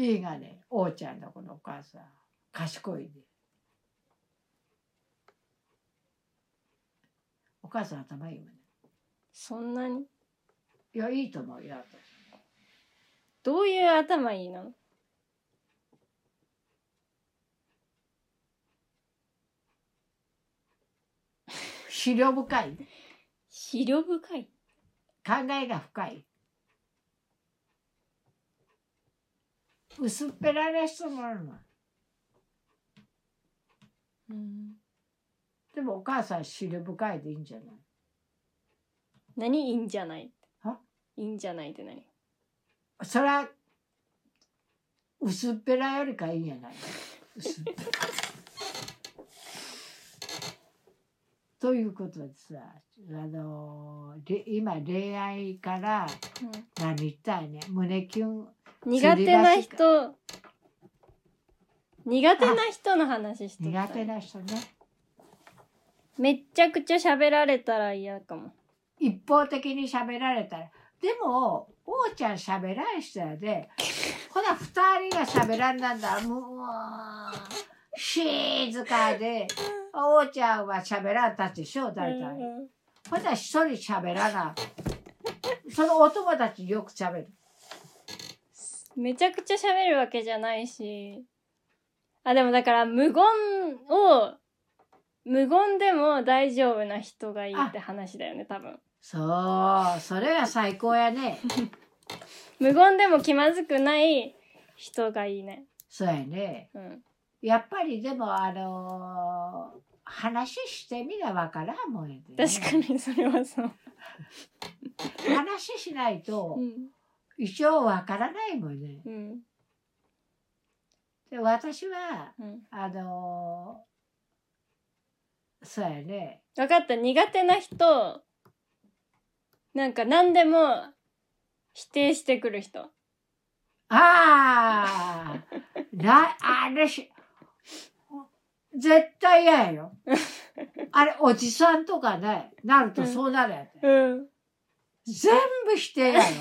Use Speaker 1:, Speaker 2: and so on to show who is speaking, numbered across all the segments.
Speaker 1: いいがね、おうちゃんのこのお母さん、賢いで。お母さん頭いいもんね。
Speaker 2: そんなに？
Speaker 1: いや、いいと思うよ、私
Speaker 2: どういう頭いいの？
Speaker 1: 資料深い？
Speaker 2: 資料深い？
Speaker 1: 考えが深い。薄っぺらな人もあるの。
Speaker 2: うん。
Speaker 1: でもお母さん資料深いでいいんじゃない？
Speaker 2: 何？いいんじゃない？
Speaker 1: は？い
Speaker 2: いんじゃないって何？
Speaker 1: それは薄っぺらよりかいいんじゃない？ということでさあので今恋愛から何言ったいね。胸キュン
Speaker 2: 苦手な人。苦手な人の話して
Speaker 1: 苦手な人ね。
Speaker 2: めっちゃくちゃ喋られたら嫌かも。
Speaker 1: 一方的に喋られたら。でもおうちゃん喋らん人やでほな二人が喋らんなんだもう静かでおうちゃんは喋らんたちでしょ大体、
Speaker 2: うん
Speaker 1: ほな一人喋らな。そのお友達よく喋る
Speaker 2: めちゃくちゃ喋るわけじゃないし。あでもだから無言を無言でも大丈夫な人がいいって話だよね多分。
Speaker 1: そうそれは最高やね。
Speaker 2: 無言でも気まずくない人がいいね。
Speaker 1: そうやね。
Speaker 2: うん。
Speaker 1: やっぱりでもあのー話してみなわからんもんやで、ね、
Speaker 2: 確かにそれはそう、
Speaker 1: 話しないと
Speaker 2: うん
Speaker 1: 一応わからないもんね。
Speaker 2: うん。
Speaker 1: で私は
Speaker 2: うん、
Speaker 1: あのーそうやね。
Speaker 2: 分かった。苦手な人なんか何でも否定してくる人。
Speaker 1: ああなあれし絶対嫌やよ。あれおじさんとかねなるとそうなるやつ、
Speaker 2: うん。
Speaker 1: 全部否定やよ。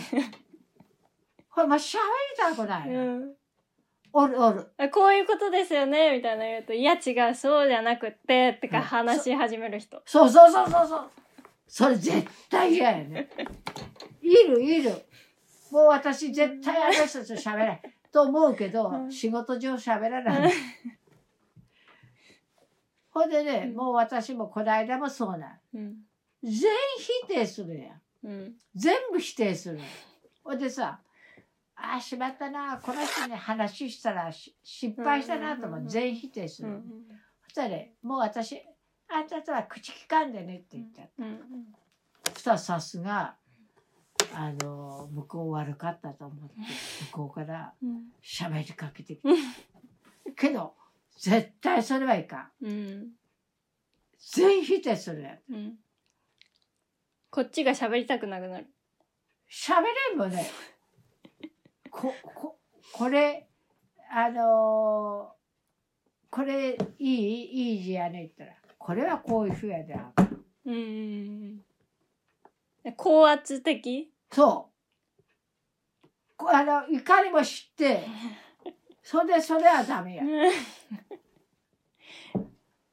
Speaker 1: これまあ喋りたくない、
Speaker 2: うん
Speaker 1: おるおる。
Speaker 2: あこういうことですよねみたいな言うと「いや違うそうじゃなくって」ってか
Speaker 1: うん
Speaker 2: 話し始める人
Speaker 1: そうそうそうそうそう。それ絶対嫌やね。いるいる。もう私絶対あの人と喋らない。と思うけど、
Speaker 2: うん
Speaker 1: 仕事上喋らない。ほんでね、もう私もこの間もそうなん。
Speaker 2: うん
Speaker 1: 全否定するやん。
Speaker 2: うん
Speaker 1: 全部否定するの。ほんでさ、ああ、しまったな、この人に話したらし失敗したなと思
Speaker 2: う。んうんうんうん。
Speaker 1: う全否定する。
Speaker 2: うん
Speaker 1: そしたらね、もう私、あんたとは口聞かんでねって言った。
Speaker 2: うん
Speaker 1: そしたらさすがあの向こう悪かったと思って向こうから
Speaker 2: うん
Speaker 1: 喋りかけてきた。けど絶対それはいかん。
Speaker 2: うん。
Speaker 1: 全否定するやん
Speaker 2: うん。こっちが喋りたくなくなる。
Speaker 1: 喋れんもんねこここれあのこれいい？いい字やねって言ったらこれはこういうふうやであかん
Speaker 2: うん。高圧的？
Speaker 1: そう。こあの怒りも知って それでそれはダメや。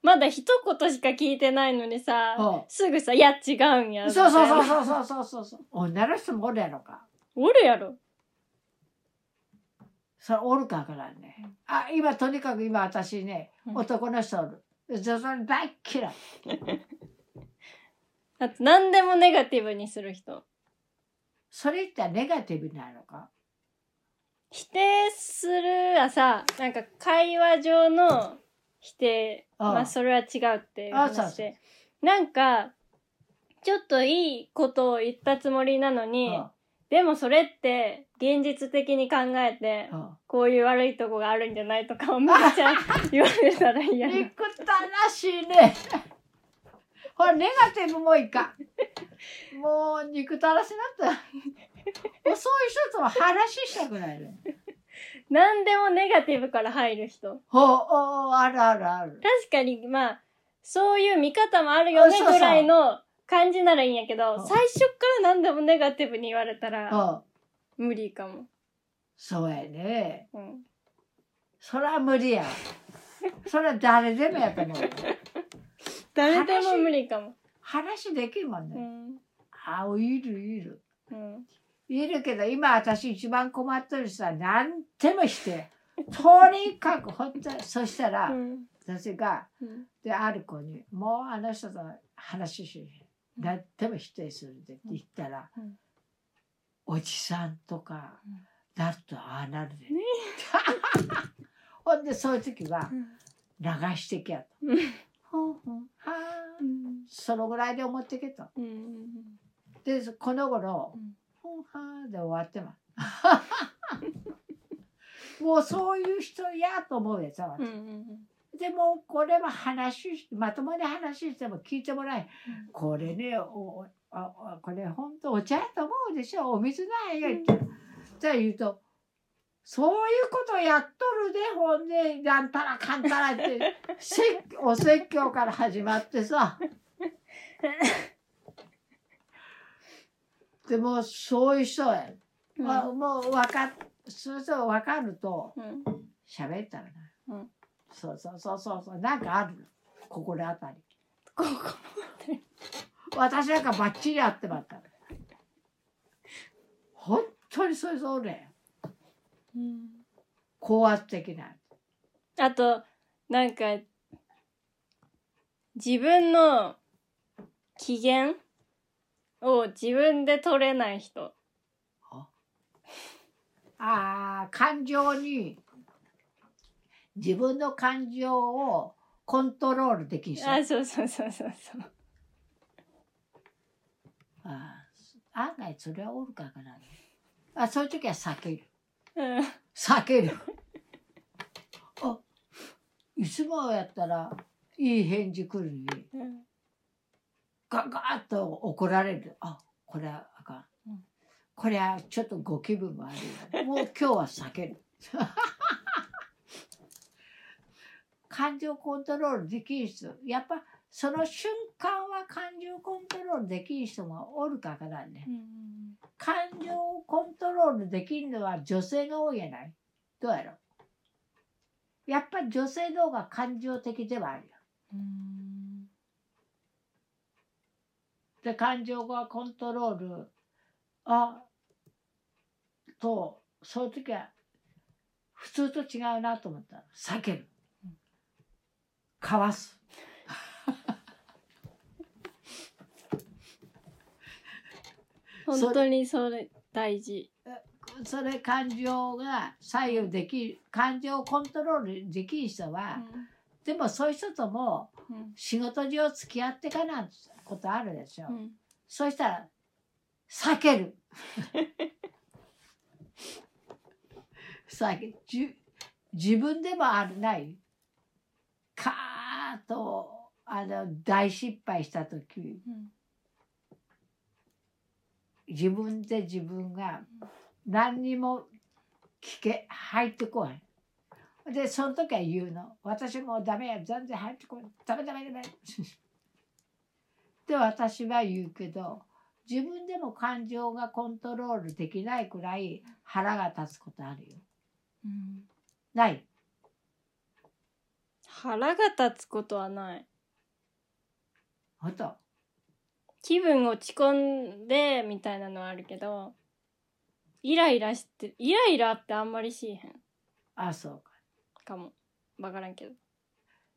Speaker 2: まだ一言しか聞いてないのにさ
Speaker 1: そ
Speaker 2: すぐさ「いや違うんや」
Speaker 1: うそうそうそうそうそうそうそう。女の人もおるやろか。
Speaker 2: おるやろ
Speaker 1: それおるかわからん。ねあ今とにかく今私ね
Speaker 2: うん。
Speaker 1: 男の人おる。そそれ大っ嫌い。
Speaker 2: あと何でもネガティブにする人。
Speaker 1: それ言ったらネガティブなのか？
Speaker 2: 否定するはさなんか会話上の否定。まあそれは違うって話で。なんかちょっといいことを言ったつもりなのに
Speaker 1: うん
Speaker 2: でもそれって現実的に考えて
Speaker 1: うん
Speaker 2: こういう悪いとこがあるんじゃないとかをめっちゃ 言われたら嫌な。
Speaker 1: 憎たらしいね。ほらネガティブもいかん。もう憎たらしなった もうそういう人とは話したくないね。
Speaker 2: 何でもネガティブから入る人。
Speaker 1: ほうおうあるあるある。
Speaker 2: 確かにまあそういう見方もあるよねぐらいの感じならいいんやけど
Speaker 1: う。ん
Speaker 2: 最初から何でもネガティブに言われたら無理かも
Speaker 1: そうやね。
Speaker 2: うん
Speaker 1: そら無理や。そら誰でもやと思う。
Speaker 2: 誰でも無理かも
Speaker 1: 話できるもんね。
Speaker 2: うん
Speaker 1: あ、いるいる。
Speaker 2: うん
Speaker 1: いるけど、今私一番困ってるさ、何でもして。とにかく、ほんと、そしたら、
Speaker 2: うん
Speaker 1: 私が、
Speaker 2: うん
Speaker 1: で、ある子に、もうあの人と話し、何でも否定するって言ったら、
Speaker 2: うん
Speaker 1: おじさんとか
Speaker 2: うん、
Speaker 1: なるとああなるで。
Speaker 2: ね。
Speaker 1: ほんで、そういう時は
Speaker 2: うん。
Speaker 1: 流してけやと。
Speaker 2: うん。
Speaker 1: ほんほんはあ。
Speaker 2: うん。
Speaker 1: そのぐらいで思ってけと。
Speaker 2: うん
Speaker 1: で、この頃、
Speaker 2: うん。
Speaker 1: ほんはあで終わってます。もうそういう人やと思うやつは。
Speaker 2: うんうん
Speaker 1: でもこれは話しまともに話しても聞いてもらえ
Speaker 2: うん。
Speaker 1: これねおああこれ本当お茶やと思うでしょ？お水なんや言って。じゃあ言うとそういうことやっとるでほんでなんたらかんたらって せお説教から始まってさ。でもそういう人や、
Speaker 2: うん。
Speaker 1: まあ、もう分かっそうそう分かると
Speaker 2: うん。
Speaker 1: 喋ったらな、
Speaker 2: うん。
Speaker 1: そうそうそうそうそう。なんかあるの？心当たり。
Speaker 2: ここ
Speaker 1: 私なんかバッチリ合ってまった本当にそういう人おるやん
Speaker 2: うん
Speaker 1: 高圧的な。
Speaker 2: あとなんか自分の機嫌を自分で取れない人。
Speaker 1: あー感情に自分の感情をコントロールできる人。
Speaker 2: あそうそうそうそうそう
Speaker 1: あー案外それはおるかかな。あそういう時は避ける。
Speaker 2: うん。
Speaker 1: 避ける。あいつもやったらいい返事来るのに
Speaker 2: うん。
Speaker 1: ガガーッと怒られる。あこれはあかん、
Speaker 2: うん。
Speaker 1: これはちょっとご気分悪いよもう今日は避ける。感情コントロールできる人やっぱその瞬間は感情コントロールできる人もおるかからね。
Speaker 2: うん
Speaker 1: 感情コントロールできるのは女性が多いやない？どうやろ？やっぱり女性の方が感情的ではあるよ。
Speaker 2: うん。
Speaker 1: で感情がコントロールあとそういう時は普通と違うなと思った。ら避けるかわす
Speaker 2: 本当にそれ大事。
Speaker 1: それ感情が左右できる感情をコントロールできる人は、でもそういう人とも
Speaker 2: うん。
Speaker 1: 仕事上付き合ってかなんことあるでしょ、
Speaker 2: うん。
Speaker 1: そうしたら避ける。避けじ自分でもあるない。カーッとあの大失敗した時。
Speaker 2: うん
Speaker 1: 自分で自分が何にも聞け入ってこない。でその時は言うの。私もうダメや全然入ってこないダメダメダメ。で私は言うけど自分でも感情がコントロールできないくらい腹が立つことあるよ。
Speaker 2: うん。
Speaker 1: ない？
Speaker 2: 腹が立つことはない。
Speaker 1: ほんと
Speaker 2: 気分落ち込んでみたいなのはあるけどイライラしてイライラってあんまりしいへん。
Speaker 1: あそうか。
Speaker 2: かも。わからんけど、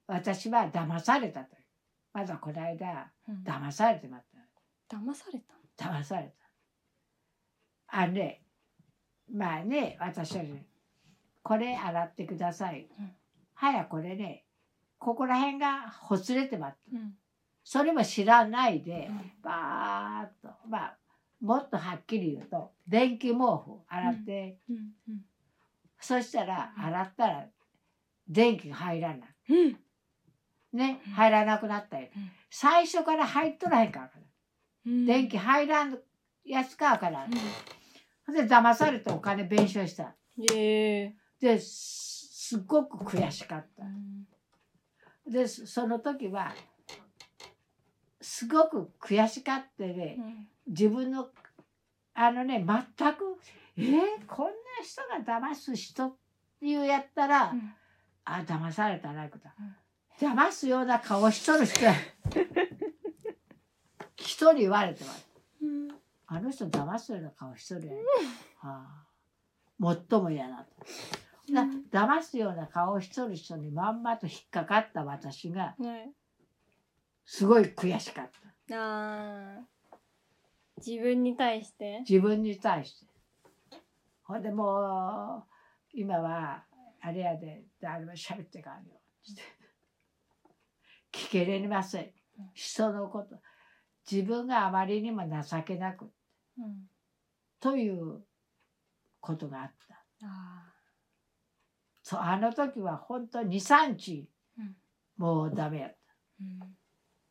Speaker 1: 私は騙されたとまだこの間
Speaker 2: うん。
Speaker 1: 騙されてまった
Speaker 2: 騙された
Speaker 1: 騙された。あのね、まあね、私はね、これ洗ってください。
Speaker 2: うん。
Speaker 1: はや、これね、ここら辺がほつれてまった。
Speaker 2: うん
Speaker 1: それも知らないで
Speaker 2: う、ん。
Speaker 1: バーっと、まあ、もっとはっきり言うと、電気毛布洗って、
Speaker 2: うんうん
Speaker 1: そしたら、
Speaker 2: うん。
Speaker 1: 洗ったら、電気が入らない。
Speaker 2: うん。
Speaker 1: ね、
Speaker 2: うん。
Speaker 1: 入らなくなったよ。
Speaker 2: うん。
Speaker 1: 最初から入っとらへんから。
Speaker 2: うん。
Speaker 1: 電気入らんやつかから。で騙されてお金弁償した。
Speaker 2: ええ。
Speaker 1: ですすっごく悔しかった。
Speaker 2: うん。
Speaker 1: でそその時はすごく悔しかってね。
Speaker 2: うん。
Speaker 1: 自分のあのね全くえーこんな人が騙す人っていうやったら、
Speaker 2: うん。
Speaker 1: あ騙されたなこと、騙すような顔しとる人一 人言われてます。
Speaker 2: うん。
Speaker 1: あの人騙すような顔しとるやん、はあ、もっとも嫌なと。だ騙すような顔しとる人にまんまと引っかかった私が
Speaker 2: はい
Speaker 1: すごい悔しかった。
Speaker 2: あー。自分に対して？
Speaker 1: 自分に対して。ほんでもう今はあれやで誰も喋ってかんよって。聞けれません。人のこと。自分があまりにも情けなく。
Speaker 2: うん。
Speaker 1: ということがあった。
Speaker 2: あ
Speaker 1: そうあの時は本当に23日
Speaker 2: うん。
Speaker 1: もうダメやった。
Speaker 2: ーうん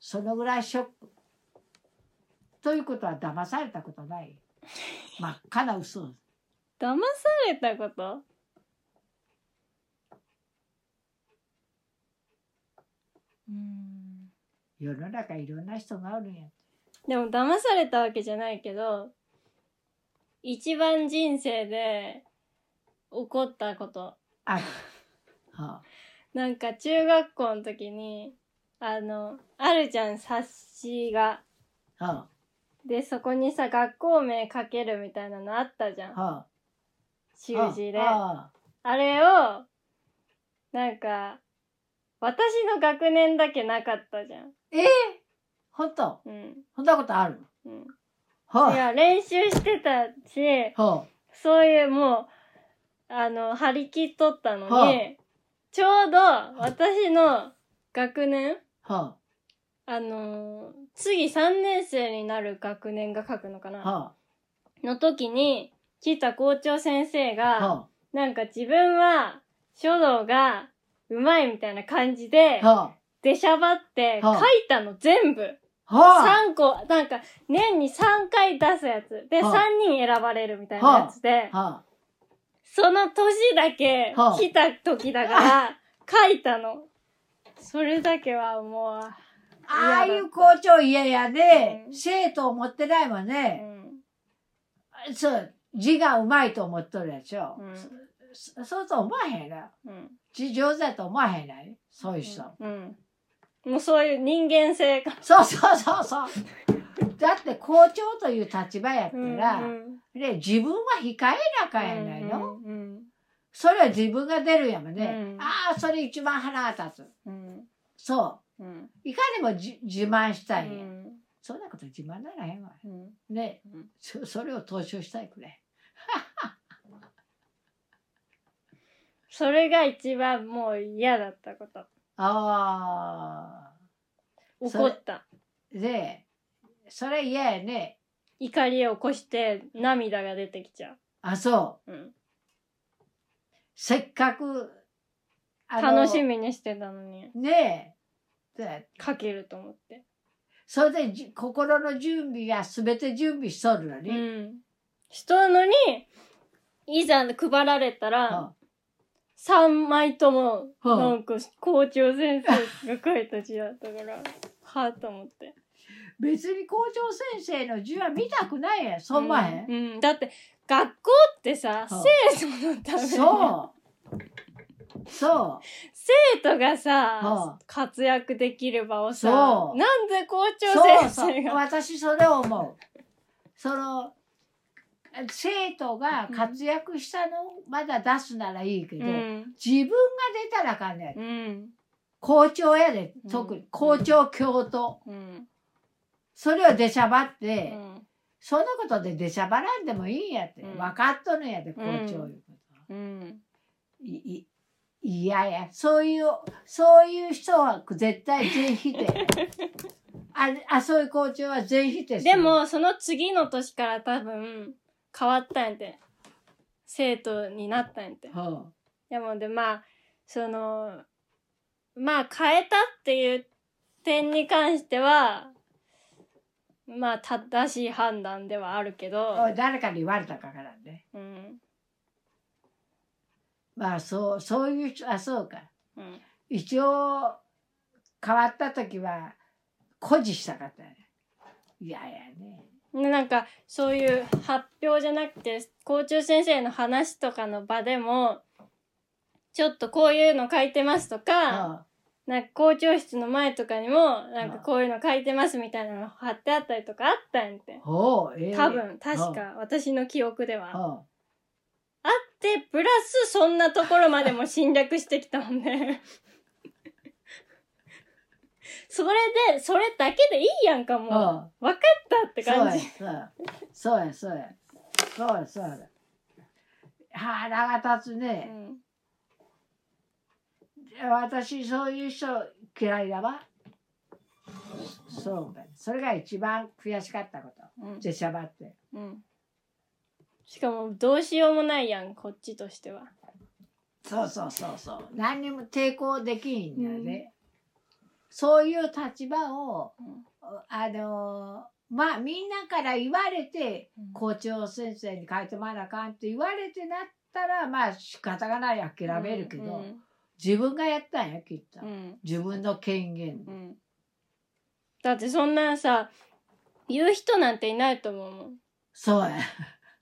Speaker 1: そのぐらいショック。ということは騙されたことない。真っ赤な嘘。
Speaker 2: 騙されたこと？うん。
Speaker 1: 世の中いろんな人がおるんや。
Speaker 2: でも騙されたわけじゃないけど一番人生で起こったこと。
Speaker 1: ある、は
Speaker 2: なんか中学校の時にあのあるじゃん冊子が。
Speaker 1: あ。は
Speaker 2: でそこにさ学校名書けるみたいなのあったじゃん。
Speaker 1: あはあ。
Speaker 2: 習字で。あ。
Speaker 1: あ。あ
Speaker 2: れをなんか私の学年だけなかったじゃん。
Speaker 1: ええ本当？
Speaker 2: うん。
Speaker 1: そんなことある
Speaker 2: うん。
Speaker 1: はいあ
Speaker 2: や練習してたし
Speaker 1: は
Speaker 2: そういうもうあの張り切っとったのに、
Speaker 1: はあ。
Speaker 2: ちょうど私の学年
Speaker 1: あは
Speaker 2: あ。のー次3年生になる学年が書くのかな、
Speaker 1: あ。は
Speaker 2: の時に来た校長先生
Speaker 1: あ
Speaker 2: が、
Speaker 1: は
Speaker 2: なんか自分は書道がうまいみたいな感じで
Speaker 1: あ、は
Speaker 2: 出しゃばって書
Speaker 1: はあ。
Speaker 2: いたの全部。
Speaker 1: あはあ。
Speaker 2: 3個、なんか年に3回出すやつ。で、
Speaker 1: はあ。
Speaker 2: 3人選ばれるみたいなやつで、
Speaker 1: は
Speaker 2: その年だけ
Speaker 1: はあ。
Speaker 2: 来た時だから書いたの。それだけはもう、
Speaker 1: あああいう校長嫌やで、
Speaker 2: うん。
Speaker 1: 生徒を持ってないもん
Speaker 2: う
Speaker 1: ね、
Speaker 2: ん。
Speaker 1: そう字がうまいと思っとるやつよ、
Speaker 2: うん。
Speaker 1: そそうと思わへんな
Speaker 2: うん。
Speaker 1: 字上手だと思わへんない？そういう人、
Speaker 2: うん。もうそういう人間性が。
Speaker 1: そうそうそうそう。だって校長という立場やったら、
Speaker 2: うん
Speaker 1: で自分は控えなあかんやないの、
Speaker 2: うんうん
Speaker 1: それは自分が出るんやもんね、
Speaker 2: うん。
Speaker 1: ああそれ一番腹が立つ。
Speaker 2: うん
Speaker 1: そう。
Speaker 2: うん。
Speaker 1: いかにもじ自慢したい
Speaker 2: うん。
Speaker 1: そんなこと自慢ならへんわ。
Speaker 2: うん。
Speaker 1: ね。
Speaker 2: うん。
Speaker 1: そそれを踏襲したいくれ。
Speaker 2: それが一番もう嫌だったこと。
Speaker 1: あ
Speaker 2: 怒った。
Speaker 1: あでそれ嫌やね。
Speaker 2: 怒りを起こして涙が出てきちゃ
Speaker 1: あそう
Speaker 2: う。うん、
Speaker 1: せっかくあの
Speaker 2: 楽しみにしてたのに。
Speaker 1: ねえ。で
Speaker 2: 書けると思って。
Speaker 1: それでじ心の準備が全て準備しとるのに、
Speaker 2: うん。しとるのに、いざ配られたら、
Speaker 1: は
Speaker 2: 3枚とも、
Speaker 1: はあ
Speaker 2: なんか校長先生が書いた字だったから、はぁと思って。
Speaker 1: 別に校長先生の字は見たくないやんそんまへん、
Speaker 2: うん、うんだって、学校ってさ、
Speaker 1: あ
Speaker 2: 生徒のために
Speaker 1: そうそう。
Speaker 2: 生徒がさ、
Speaker 1: はあ
Speaker 2: 活躍できる場をさ
Speaker 1: そ、う。
Speaker 2: なんで校長先生が。
Speaker 1: 私それを思う。その生徒が活躍したのまだ出すならいいけど、
Speaker 2: うん。
Speaker 1: 自分が出たらあかんねん。
Speaker 2: うん。
Speaker 1: 校長やで
Speaker 2: うん。
Speaker 1: 特に。校長教頭。
Speaker 2: うん。
Speaker 1: それを出しゃばっ
Speaker 2: う
Speaker 1: て、
Speaker 2: ん。
Speaker 1: そのことで出しゃばらんでもいいんやって、
Speaker 2: うん。
Speaker 1: 分かっとるんやで校長いうこと、
Speaker 2: うん。
Speaker 1: いいいやいやそういうそういう人は絶対全否定 ああそういう校長は全否定する
Speaker 2: でも、その次の年から多分、変わったんやて。生徒になったんやて。
Speaker 1: は
Speaker 2: でもで、まあ、その、まあ、変えたっていう点に関しては、まあ、正しい判断ではあるけど
Speaker 1: 誰かに言われたかからね
Speaker 2: うん。
Speaker 1: まあそうそういう人あそうか。
Speaker 2: うん。
Speaker 1: 一応変わった時は誇示したかったね。いやいやね。
Speaker 2: でなんかそういう発表じゃなくて校長先生の話とかの場でもちょっとこういうの書いてますとか、
Speaker 1: うん。
Speaker 2: なんか校長室の前とかにもなんかこういうの書いてますみたいなの貼ってあったりとかあったんやって多分確か私の記憶ではプラスそんなところまでも侵略してきたもんね。それでそれだけでいいやんかもう。
Speaker 1: うん。
Speaker 2: 分かったって感じ。
Speaker 1: そうやそうや。そうやそうや。そうや腹が立つ
Speaker 2: う
Speaker 1: ね、
Speaker 2: ん。
Speaker 1: 私そういう人嫌いだわ。そう。だそれが一番悔しかったこと。
Speaker 2: うん。
Speaker 1: でしゃばって。
Speaker 2: うんしかもどうしようもないやんこっちとしては。
Speaker 1: そうそうそうそう。何にも抵抗できんだよね、そういう立場を
Speaker 2: うん。
Speaker 1: あのまあみんなから言われて
Speaker 2: うん。
Speaker 1: 校長先生に書いてもらわなあかんって言われてなったらまあ仕方がない諦めるけど、
Speaker 2: うん。
Speaker 1: 自分がやったんやきっと、
Speaker 2: うん。
Speaker 1: 自分の権限で、
Speaker 2: うん。だってそんなさ言う人なんていないと思うもん。
Speaker 1: そうや、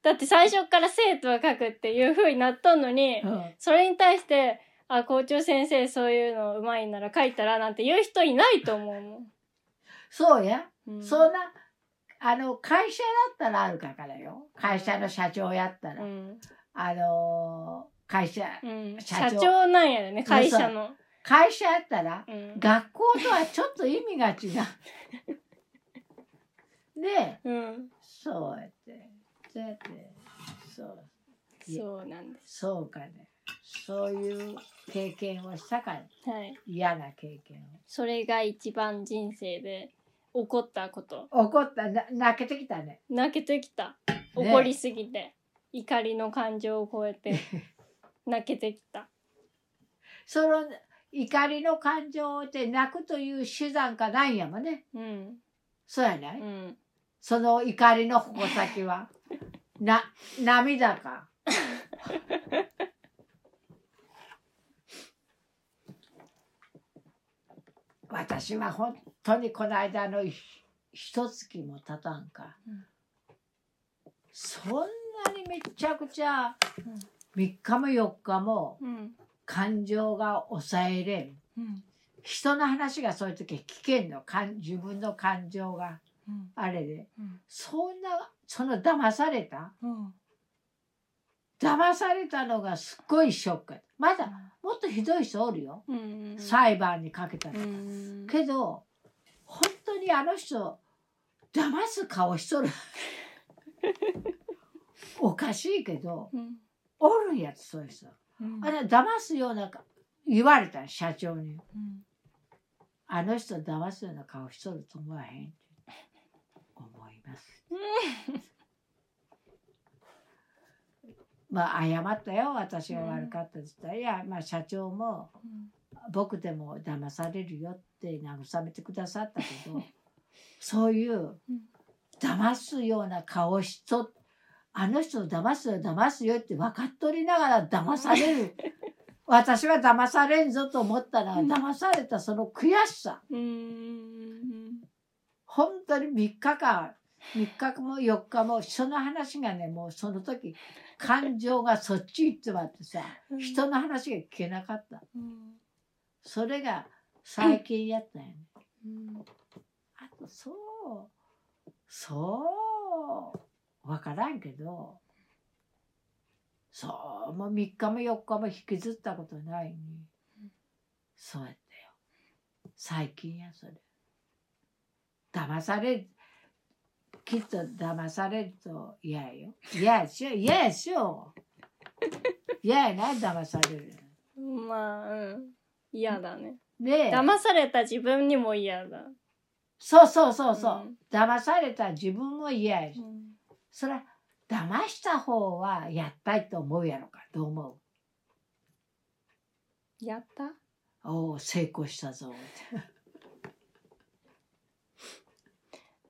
Speaker 2: だって最初から生徒は書くっていう風になっとんのに
Speaker 1: うん。
Speaker 2: それに対してあ校長先生そういうのうまいなら書いたらなんて言う人いないと思うもん、
Speaker 1: そうや、
Speaker 2: うん、
Speaker 1: そんなあの会社だったらあるからよ。会社の社長やったら、
Speaker 2: うん、
Speaker 1: あの会社
Speaker 2: うん、
Speaker 1: 社長。
Speaker 2: 社長なんやでね会社の、
Speaker 1: 会社やったら
Speaker 2: うん。
Speaker 1: 学校とはちょっと意味が違う。で
Speaker 2: うん、
Speaker 1: そうやってそうやって。そう。
Speaker 2: そうなんです。
Speaker 1: そうかね。そういう経験をしたから。
Speaker 2: はい。
Speaker 1: 嫌な経験
Speaker 2: それが一番人生で起こったこと。
Speaker 1: を怒った。な泣けてきたね。
Speaker 2: 泣けてきた。
Speaker 1: ね。
Speaker 2: 怒りすぎて、怒りの感情を超えて。泣けてきた。
Speaker 1: その怒りの感情で泣くという手段がないんやもんね。
Speaker 2: うん。
Speaker 1: そうやない、
Speaker 2: うん。
Speaker 1: その怒りの矛先はな涙か私は本当にこの間のひ一月も経たんか、
Speaker 2: うん
Speaker 1: そんなにめちゃくちゃ3日も4日も
Speaker 2: うん
Speaker 1: 感情が抑えれん。
Speaker 2: うん。
Speaker 1: 人の話がそういう時聞けんの。かん自分の感情が。
Speaker 2: うん
Speaker 1: あれで。
Speaker 2: うん。
Speaker 1: そんなその騙された？
Speaker 2: うん。
Speaker 1: 騙されたのがすっごいショックまだもっとひどい人おるよ、
Speaker 2: うん。
Speaker 1: 裁判にかけた
Speaker 2: う
Speaker 1: ら、
Speaker 2: ん。
Speaker 1: けど本当にあの人騙す顔しとる。おかしいけど
Speaker 2: うん。
Speaker 1: おるんやつそういう人。
Speaker 2: うん
Speaker 1: あれ騙すようなか言われた社長に
Speaker 2: うん
Speaker 1: あの人騙すような顔しとると思わへん まあ謝ったよ私が悪かったって言ったら、いやまあ社長も僕でも騙されるよって慰めてくださったけど そういう騙すような顔しとあの人を騙すよ騙すよって分かっとりながら騙される。私は騙されんぞと思ったら
Speaker 2: うん。
Speaker 1: 騙されたその悔しさ。
Speaker 2: うん。
Speaker 1: 本当に3日間3日も4日もその話がねもうその時感情がそっち行ってまってさ
Speaker 2: うん。
Speaker 1: 人の話が聞けなかった。
Speaker 2: うん。
Speaker 1: それが最近やったよね。
Speaker 2: うん。
Speaker 1: あとそうそう分からんけどそうもう3日も4日も引きずったことないにそうやったよ。最近やそれ。騙されきっと騙されると嫌やよ。嫌やしょ？嫌やしょ？嫌やな騙される
Speaker 2: まあうん。嫌だね。
Speaker 1: で
Speaker 2: 騙された自分にも嫌だ。
Speaker 1: そうそうそうそう、
Speaker 2: うん。
Speaker 1: 騙された自分も嫌やし。
Speaker 2: うん。
Speaker 1: そら騙した方はやったいと思うやろか。どう思
Speaker 2: やった？
Speaker 1: うおお成功したぞって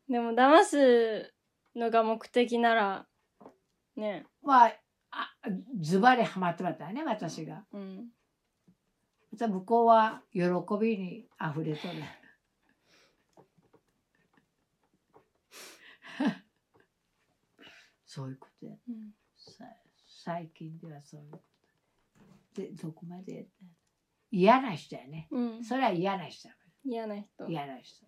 Speaker 2: でも騙すのが目的ならね。
Speaker 1: まああズバリハマってまったよね私が。
Speaker 2: うん。
Speaker 1: また向こうは喜びにあふれとる。そういうことや。
Speaker 2: うん。
Speaker 1: さ最近ではそういうこと。でどこまで嫌な人やね。
Speaker 2: うん。
Speaker 1: それは嫌な人だ
Speaker 2: 嫌な人。
Speaker 1: 嫌な人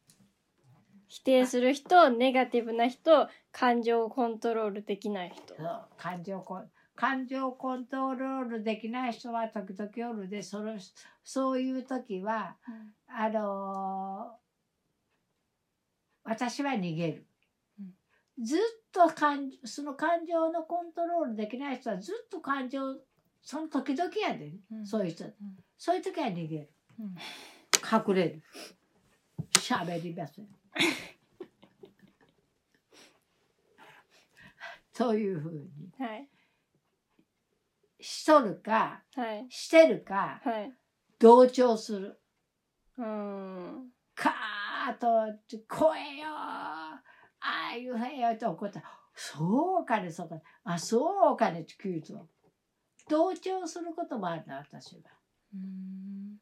Speaker 2: 否定する人ネガティブな人感情をコントロールできない人。
Speaker 1: そう感情コン感情コントロールできない人は時々おるでそのそういう時はあのー私は逃げる、ずっと感その感情のコントロールできない人はずっと感情その時々やで、
Speaker 2: うん。
Speaker 1: そういう人、
Speaker 2: ん。
Speaker 1: そういう時は逃げる。
Speaker 2: うん。
Speaker 1: 隠れる。喋りません そういうふうに。
Speaker 2: はい。
Speaker 1: しとるか
Speaker 2: はい。
Speaker 1: してるか
Speaker 2: はい。
Speaker 1: 同調する。
Speaker 2: うん。
Speaker 1: カーッと「声よああいうへんよ」と怒った。ら「そうかねそうかね。あそうかね」って聞いと。同調することもあるな私は。
Speaker 2: うん。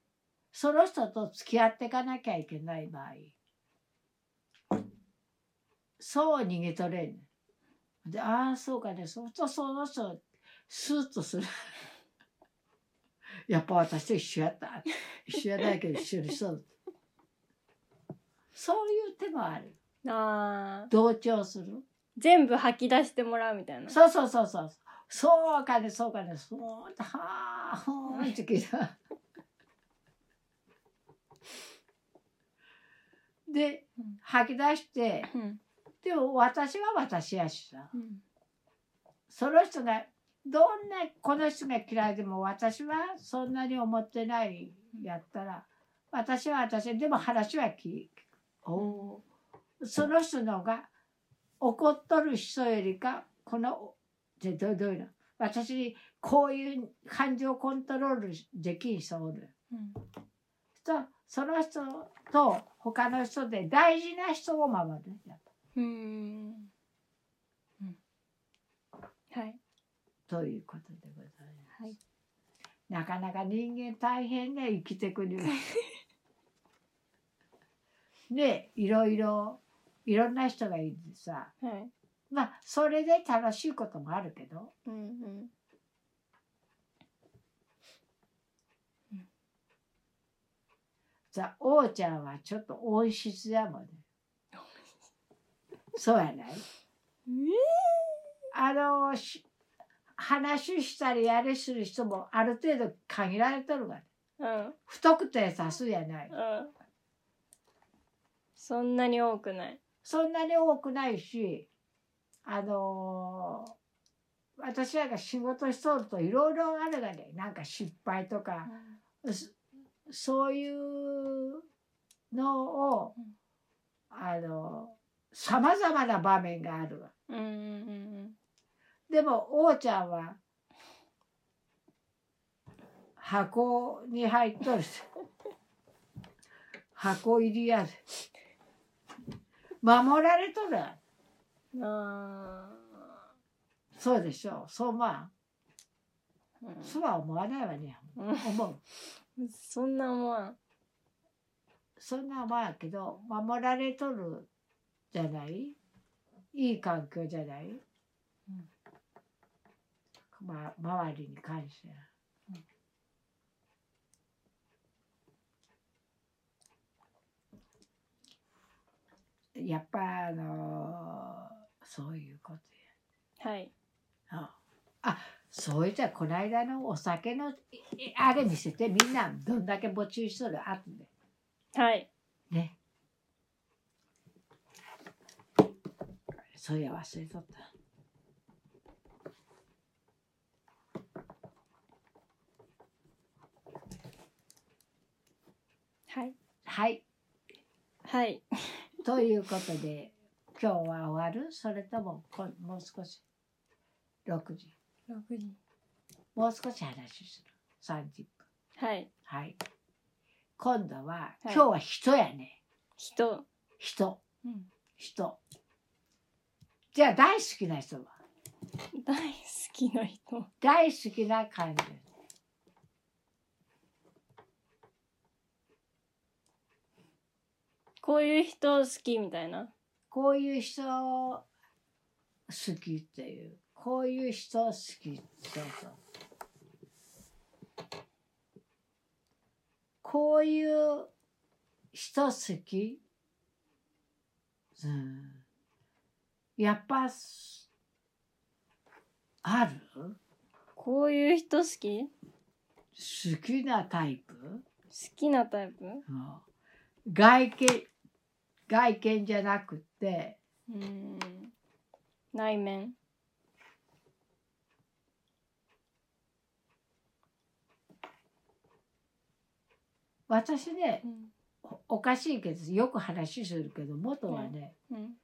Speaker 1: その人と付き合っていかなきゃいけない場合そう逃げ取れん。でああそうかね。そうとその人スーッとする。やっぱ私と一緒やった。一緒やないけど一緒にしと。るそういう手もある。
Speaker 2: あー。
Speaker 1: 同調する。
Speaker 2: 全部吐き出してもらうみたいな。
Speaker 1: そうそうそうそう。そうかねそうかね。そうはあほーんって聞いた。で
Speaker 2: うん。
Speaker 1: 吐き出して
Speaker 2: うん
Speaker 1: でも私は私やしさ。
Speaker 2: うん。
Speaker 1: その人がどんなこの人が嫌いでも私はそんなに思ってないやったら私は私でも話は聞く。おーその人の方が怒っとる人よりかこのでどうどういうの？私にこういう感情コントロールできん人おる。
Speaker 2: うん。
Speaker 1: とその人と他の人で大事な人を守る
Speaker 2: うんうんはい。
Speaker 1: ということでございます。
Speaker 2: はい。
Speaker 1: なかなか人間大変ね生きてくには。ねいろいろいろんな人がいてさ。
Speaker 2: はい。
Speaker 1: まあそれで楽しいこともあるけど。
Speaker 2: うんうん。
Speaker 1: さ王ちゃんはちょっと音質やもんね。そうやない？あのし話したりやりする人もある程度限られとるわ、ね、
Speaker 2: うん。
Speaker 1: 太くてさすやない。
Speaker 2: うん。そんなに多くない。
Speaker 1: そんなに多くないしあのー私らが仕事しとるといろいろあるがね。なんか失敗とかそそういうのを
Speaker 2: うん。
Speaker 1: あのさまざまな場面があるわ。
Speaker 2: うんうんうん
Speaker 1: でも王ちゃんは箱に入っとる。し 箱入りや。で守られとる。そうでしょう。そうまあ
Speaker 2: ー
Speaker 1: そうは思わないわね
Speaker 2: うん。
Speaker 1: 思う？
Speaker 2: うんそんな思わん。
Speaker 1: そんな思わんけど守られとるじゃない？いい環境じゃない、
Speaker 2: うん。
Speaker 1: まあ、周りに感謝、やっぱあのそういうこと
Speaker 2: はい。
Speaker 1: やああそういったらこの間のお酒のいあれ見せてみんなどんだけ没注しとる？あとで。
Speaker 2: はい。
Speaker 1: ねそういや忘れとった。
Speaker 2: はい。
Speaker 1: はい。
Speaker 2: はい。
Speaker 1: ということで今日は終わる？それともこもう少し？6時。
Speaker 2: 6時。
Speaker 1: もう少し話する？30分。
Speaker 2: はい。
Speaker 1: はい。今度は、
Speaker 2: はい。
Speaker 1: 今日は人やね。
Speaker 2: 人。
Speaker 1: 人。
Speaker 2: うん。
Speaker 1: 人じゃあ大好きな人は？
Speaker 2: 大好きな人
Speaker 1: 大好きな感じ
Speaker 2: こういう人好きみたいな
Speaker 1: こういう人好好きっていう。こういう人好き。そうそう。こういう人好き？うん。やっぱ、すある？
Speaker 2: こういう人好き？好
Speaker 1: 好きなタイプ、
Speaker 2: きなタイプ？
Speaker 1: うん。外見、外見じゃなくて、
Speaker 2: うん。内面？
Speaker 1: 私ね、
Speaker 2: うん。
Speaker 1: おおかしいけど、よく話するけど、元はね、
Speaker 2: うん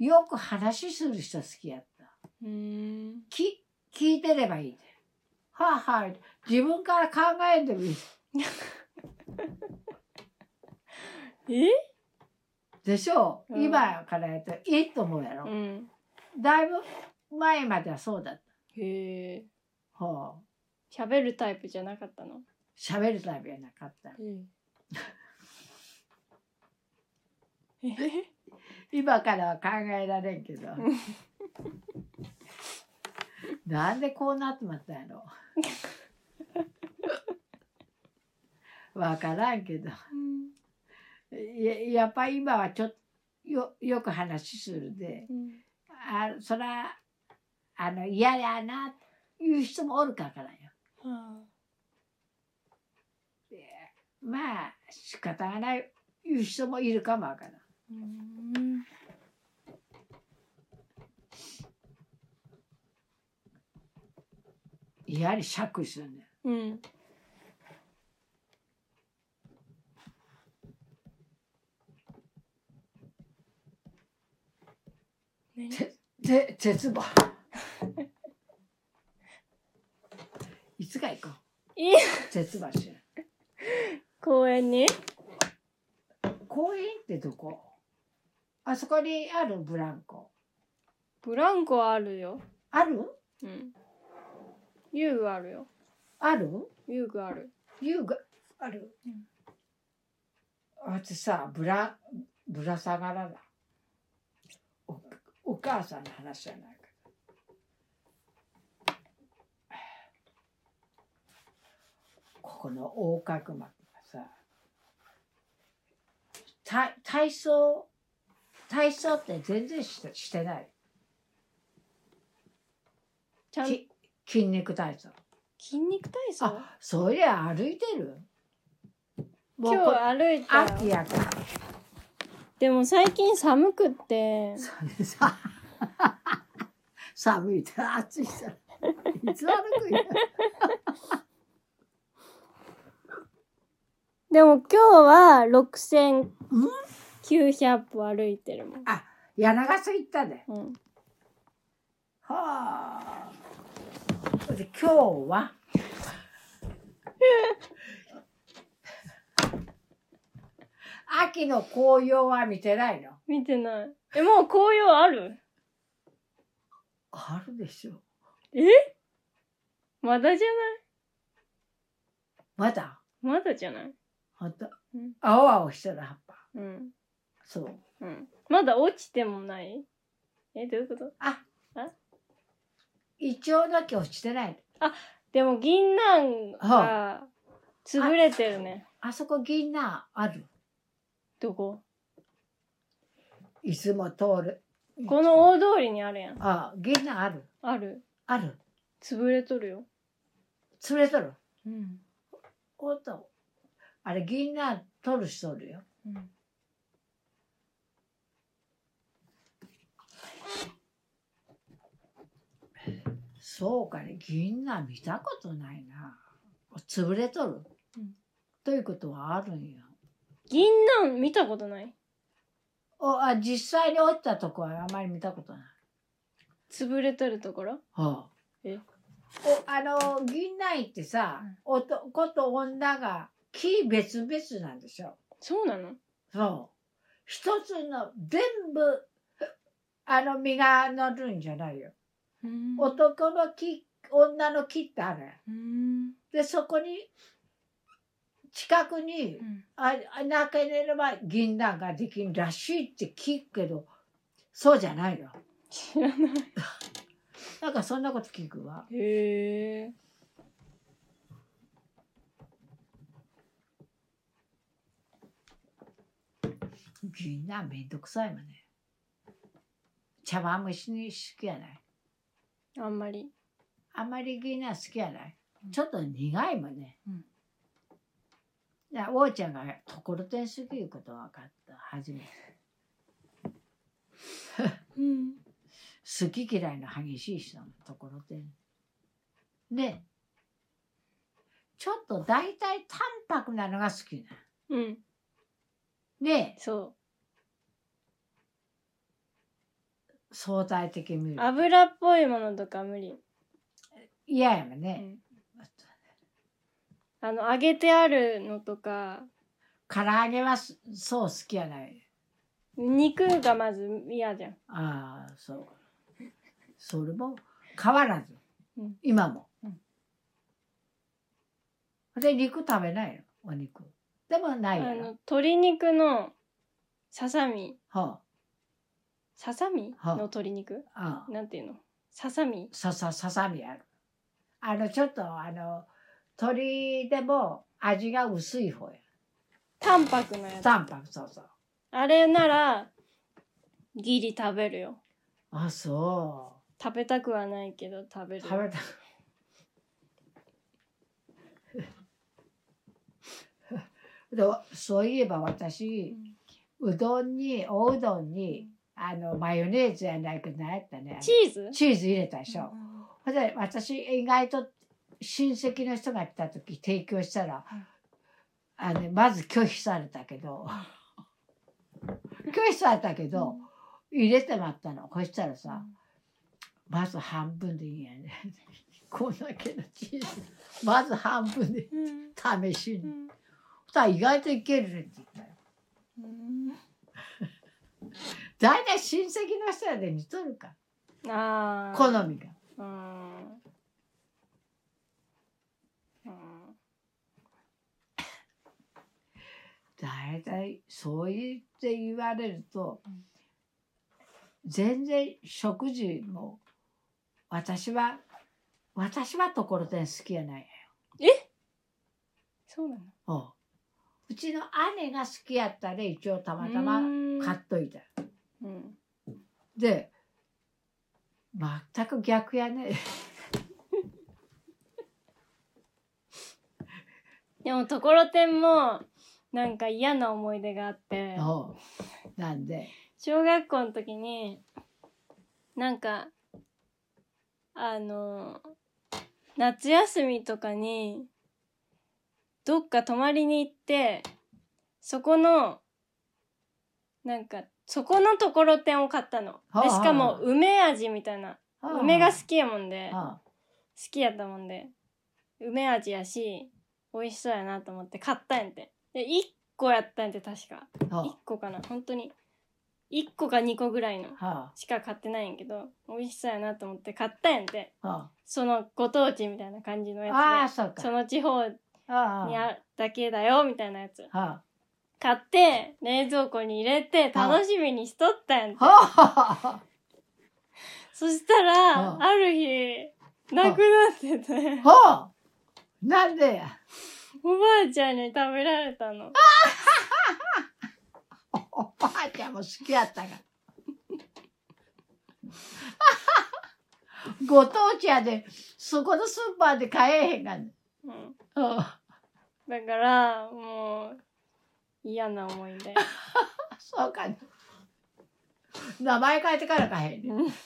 Speaker 1: よく話する人好きやった。
Speaker 2: うん
Speaker 1: き聞いてればいい。はあはあ、自分から考えんでもいい。
Speaker 2: え？
Speaker 1: でしょ？う、
Speaker 2: うん
Speaker 1: 今からやったらいいと思うやろ。
Speaker 2: うん
Speaker 1: だいぶ前まではそうだった。
Speaker 2: へえ
Speaker 1: ほう。
Speaker 2: 喋るタイプじゃなかったの？
Speaker 1: 喋るタイプやなかった。
Speaker 2: え？
Speaker 1: 今からは考えられんけど。なんでこうなってまったんやろ。わからんけど。ややっぱ今はちょっとよよく話するで、
Speaker 2: うん
Speaker 1: あそらあの嫌やないう人もおるからよ。
Speaker 2: は
Speaker 1: まあ仕方がないいう人もいるかもわからん。
Speaker 2: あうん
Speaker 1: やはり釈するね。
Speaker 2: うん何？
Speaker 1: てて鉄棒。いつか行こう。
Speaker 2: いい
Speaker 1: 鉄橋。
Speaker 2: 公園に？
Speaker 1: 公園ってどこ？あそこにあるブランコ。
Speaker 2: ブランコあるよ。
Speaker 1: ある？
Speaker 2: うん。遊具あるよ。
Speaker 1: ある？
Speaker 2: 遊具ある。
Speaker 1: 遊具ある、あいつさぶらぶら下がらなおお母さんの話じゃないかここの横隔膜がさ体体操体操って全然してしてない。
Speaker 2: ちゃん。
Speaker 1: き筋肉体操。
Speaker 2: 筋肉体操？
Speaker 1: あそりゃ歩いてる。
Speaker 2: 今
Speaker 1: こ
Speaker 2: 日歩いた。
Speaker 1: 秋やから。
Speaker 2: でも最近寒くって。
Speaker 1: 寒いって暑いいつ歩くんや。
Speaker 2: でも今日は6900歩歩いてるもん、
Speaker 1: あ柳ヶ瀬行ったで
Speaker 2: うん、
Speaker 1: はあ。で今日は？秋の紅葉は見てないの？
Speaker 2: 見てない。えもう紅葉ある？
Speaker 1: あるでしょ。
Speaker 2: え？まだじゃ
Speaker 1: まだ？
Speaker 2: ないまだじゃない？
Speaker 1: まだ。
Speaker 2: うん。
Speaker 1: 青々してる葉っぱ。
Speaker 2: うん
Speaker 1: そう。
Speaker 2: うん。まだ落ちてもない？えどういうこと？
Speaker 1: あ。
Speaker 2: あ？
Speaker 1: イチョウだけ落ちてない。
Speaker 2: でも銀杏が潰れてるね。
Speaker 1: あそこ銀杏ある。
Speaker 2: どこ？
Speaker 1: いつも通る。
Speaker 2: この大通りにあるやん。
Speaker 1: あ銀杏ある。
Speaker 2: ある。
Speaker 1: ある。
Speaker 2: 潰れとるよ。
Speaker 1: 釣れとる。
Speaker 2: うん、
Speaker 1: おっと。あれ銀杏取る人おるよ。
Speaker 2: うん、
Speaker 1: そうかね。銀杏見たことないな。潰れとる、
Speaker 2: うん。
Speaker 1: ということはあるんや。
Speaker 2: 銀杏見たことない？
Speaker 1: おあ実際に落ちたとこはあまり見たことない、
Speaker 2: 潰れとるところ？
Speaker 1: はあ、
Speaker 2: え？
Speaker 1: おあの銀杏ってさ、男と女が木別々なんでしょ？
Speaker 2: そうなの？
Speaker 1: そう。一つの全部あの実が乗るんじゃないよ。
Speaker 2: うん
Speaker 1: 男の木女の木ってある。でそこに近くに
Speaker 2: うん。
Speaker 1: ああなければ銀杏ができるらしいって聞くけどそうじゃないよ
Speaker 2: 知らない。
Speaker 1: なんかそんなこと聞くわ。
Speaker 2: へえ。
Speaker 1: みんなめんどくさいもんね。茶碗蒸しに好きやない。
Speaker 2: あんまり
Speaker 1: あんまりぎな好きやない？
Speaker 2: うん。
Speaker 1: ちょっと苦いもんね。
Speaker 2: うん
Speaker 1: おうちゃんがところてん好きいうこと分かった。初めて。
Speaker 2: うん
Speaker 1: 好き嫌いの激しい人のところてん。で、ちょっと大体淡白なのが好きな。
Speaker 2: うん
Speaker 1: で、
Speaker 2: そ
Speaker 1: 相対的に見
Speaker 2: う
Speaker 1: る。
Speaker 2: 油っぽいものとか無理、
Speaker 1: 嫌やもんね。
Speaker 2: うん、あの揚げてあるのとか
Speaker 1: 唐揚げはすそう好きやない。
Speaker 2: 肉がまず嫌じゃん
Speaker 1: ああ、そう。それも変わらず。
Speaker 2: うん
Speaker 1: 今も。
Speaker 2: うん
Speaker 1: で、肉食べないの？お肉。でもない
Speaker 2: あの
Speaker 1: やろ。
Speaker 2: 鶏肉のささみ
Speaker 1: は
Speaker 2: ささみ
Speaker 1: はあ
Speaker 2: の鶏肉？なんていうの？ささみ？
Speaker 1: ささ、ささみある。あの、ちょっと、あの、鶏でも味が薄い方や。
Speaker 2: 淡白のやつ
Speaker 1: 淡白、そうそう。
Speaker 2: あれならギリ食べるよ
Speaker 1: あ、そ
Speaker 2: 食べたくはないけど食べ
Speaker 1: う。
Speaker 2: る
Speaker 1: 食べた。でそういえば私、うどんに、おうどんに、あの、マヨネーズやないけど、何やったね。
Speaker 2: チーズ？
Speaker 1: チーズ入れたでしょ。ほんで、私、意外と親戚の人が来た時提供したら、あの、まず拒否されたけど、拒否されたけど、入れてもらったの。そしたらさ、まず半分でいいんやね。こんだけのチーズ。まず半分で
Speaker 2: うん
Speaker 1: 試しに。
Speaker 2: うん
Speaker 1: そしたら意外といけるねって言ったよ。
Speaker 2: うん
Speaker 1: 大体親戚の人やで似とるか。
Speaker 2: ああ
Speaker 1: 好みが。
Speaker 2: うん。うん。
Speaker 1: 大体そう言って言われると、
Speaker 2: うん
Speaker 1: 全然食事も私は私はところてん好きやない。
Speaker 2: そうなの？
Speaker 1: おううちの姉が好きやったら一応たまたま
Speaker 2: うん。
Speaker 1: 買っといた
Speaker 2: うん。
Speaker 1: で全く逆やね。
Speaker 2: でもところてんもなんか嫌な思い出があって。
Speaker 1: なんで？
Speaker 2: 小学校の時になんかあの夏休みとかにどっか泊まりに行ってそこのなんかそこのところてんを買ったの。
Speaker 1: はあ
Speaker 2: でしかも梅味みたいな。梅が好きやもんで。好
Speaker 1: あ。
Speaker 2: きやったもんで。梅味やし美味しそうやなと思って買ったんやて。で1個やったんやて確か。
Speaker 1: あ。
Speaker 2: 1個かな。本当に。1個か2個ぐらいの
Speaker 1: は
Speaker 2: しか買ってないんやけど美味しそうやなと思って買ったんやて。
Speaker 1: あ。は
Speaker 2: そのご当地みたいな感じの
Speaker 1: ああ
Speaker 2: やつ
Speaker 1: あそうか。
Speaker 2: でその地方に
Speaker 1: ああ
Speaker 2: あだけだよみたいなやつ。
Speaker 1: は
Speaker 2: 買って冷蔵庫に入れて楽しみにしとったんやんて。そしたら
Speaker 1: はあ。
Speaker 2: ある日なくなってて。
Speaker 1: ほうなんでや。
Speaker 2: おばあちゃんに食べられたの。
Speaker 1: おばあちゃんも好きやったから。ご当地やで、そこのスーパーで買えへんがね。
Speaker 2: うん。
Speaker 1: うん。
Speaker 2: だからもう嫌な思い出
Speaker 1: そうかね。名前変えてから買えへんね。
Speaker 2: うん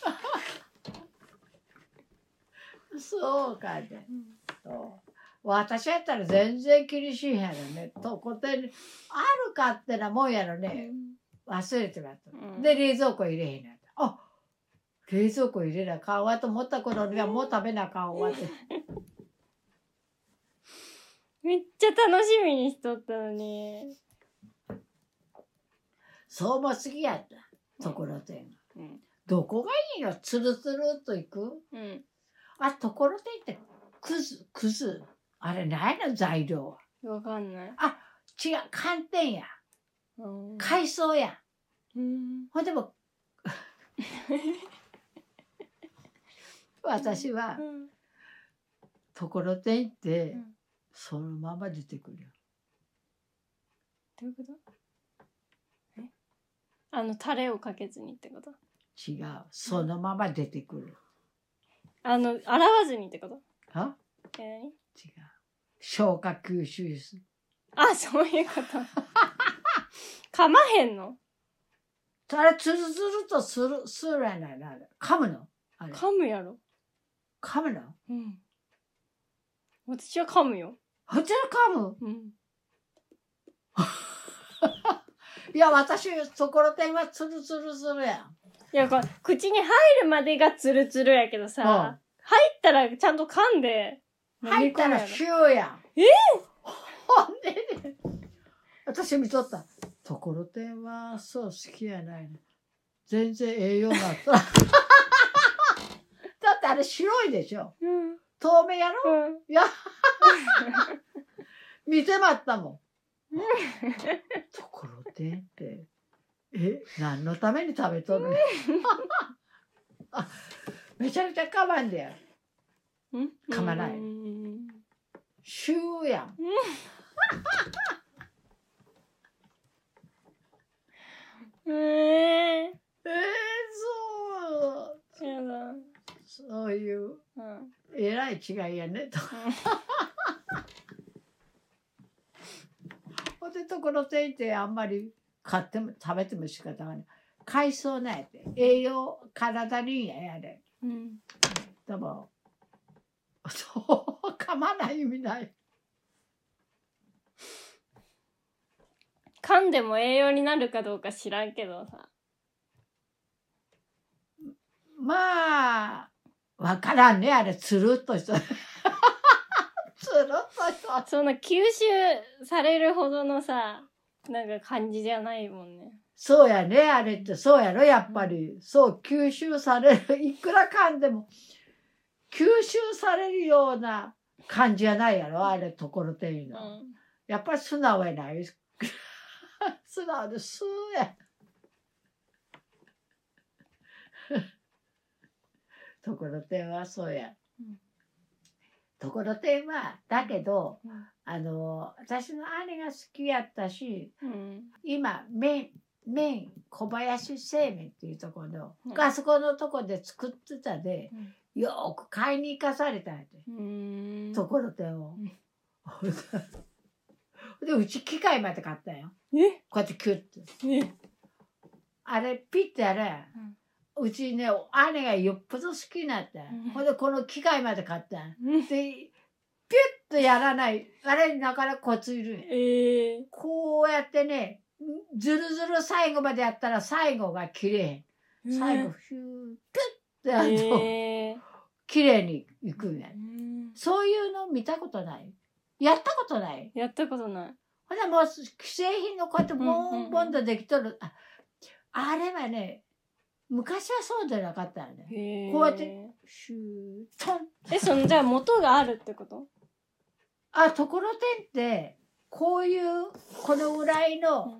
Speaker 1: そうかね。そう私やったら全然気にしへんやろね。とこてんあるかってなもんやろね。忘れてまった。
Speaker 2: うん
Speaker 1: で、冷蔵庫入れへんやった。あ冷蔵庫入れなあかんわと思った頃にはもう食べなあかんわって。
Speaker 2: めっちゃ楽しみにしとったのに
Speaker 1: そうも好きやった。ところてん。
Speaker 2: うん
Speaker 1: どこがいいのつるつるっといく？
Speaker 2: うん
Speaker 1: あ、ところてんって、くず、くず。あれ、ないの材料は。
Speaker 2: わかんない
Speaker 1: 違う、寒天や。
Speaker 2: うん
Speaker 1: 海藻や。
Speaker 2: うん
Speaker 1: ほんでも、私は
Speaker 2: うん
Speaker 1: ところてんって
Speaker 2: うん
Speaker 1: そのまま出てくるよ。
Speaker 2: どういうこと？えあのタレをかけずにってこと？
Speaker 1: 違う。そのまま出てくる。
Speaker 2: あの洗わずにってこと？
Speaker 1: は？
Speaker 2: え何
Speaker 1: 違う。消化吸収する。
Speaker 2: あそういうこと。噛まへんの？
Speaker 1: あれ、つるつるとする、するやないな。噛むの？
Speaker 2: 噛むやろ。
Speaker 1: 噛むの？
Speaker 2: うん。私は噛むよ。
Speaker 1: 普通噛む。
Speaker 2: うん
Speaker 1: いや、私、ところてんはつるつるするやん。
Speaker 2: いやこう口に入るまでがツルツルやけどさ、
Speaker 1: うん
Speaker 2: 入ったらちゃんと噛んで
Speaker 1: 入ったらシューやん。
Speaker 2: え
Speaker 1: ほんでね、私見とった。ところてんはそう好きやないの。全然栄養があった。だってあれ白いでしょ。
Speaker 2: うん
Speaker 1: 透明やろ？
Speaker 2: うん
Speaker 1: いや、見てまったもん。ところてんって、え、何のために食べとる？の あめちゃくちゃ我慢でやる。
Speaker 2: うん
Speaker 1: 噛まない。
Speaker 2: うん。
Speaker 1: シューやん。
Speaker 2: えー、
Speaker 1: えー、そう。そういう、
Speaker 2: うん。
Speaker 1: えらい違いやね。とほんでところてんってあんまり買っても食べても仕方がない。海藻なんやって。栄養、体にいいんややれ。
Speaker 2: うん
Speaker 1: でも、そう、噛まない意味ない。
Speaker 2: 噛んでも栄養になるかどうか知らんけどさ
Speaker 1: まあ、わからんね、あれ、つるっとした。
Speaker 2: そんな吸収されるほどのさなんか感じじゃないもんね
Speaker 1: そうやね、あれって、そうやろ、やっぱり。そう、吸収される。いくら噛んでも、吸収されるような感じやないやろ、あれ、ところてんいう
Speaker 2: う
Speaker 1: の。
Speaker 2: ん
Speaker 1: やっぱり素直やない？素直で、スーや。ところてんはそうや
Speaker 2: うん。
Speaker 1: ところてんは、だけど、
Speaker 2: うん
Speaker 1: あの、私の姉が好きやったし、
Speaker 2: うん
Speaker 1: 今、麺、麺、小林製麺っていうところの、
Speaker 2: うん
Speaker 1: あそこのとこで作ってたで、
Speaker 2: うん
Speaker 1: よーく買いに行かされたんやて。
Speaker 2: うん
Speaker 1: ところてんを
Speaker 2: うん。
Speaker 1: で、うち機械まで買ったんよ。
Speaker 2: え？
Speaker 1: こうやってキュッて。
Speaker 2: え？
Speaker 1: あれ、ピッてやれ。うちね、姉がよっぽど好きになった。
Speaker 2: うん。
Speaker 1: ん。ほんで、この機械まで買ったで、ピュッとやらない。あれ、なかなかコツいる
Speaker 2: えー。
Speaker 1: こうやってね、ずるずる最後までやったら最後が綺麗。最後、ヒュー、ピュッてやると、
Speaker 2: えー。
Speaker 1: 綺麗にいくんや。
Speaker 2: う。ん。
Speaker 1: そういうの見たことない？やったことない？
Speaker 2: やったことない。
Speaker 1: ほんでもう既製品のこうやってボンボンとできとる。ああれはね、昔はそうじゃなかったよね。こうやってシュー、トン。
Speaker 2: えそのじゃあ元があるってこと？
Speaker 1: あ、ところてんって、こういう、このぐらいの、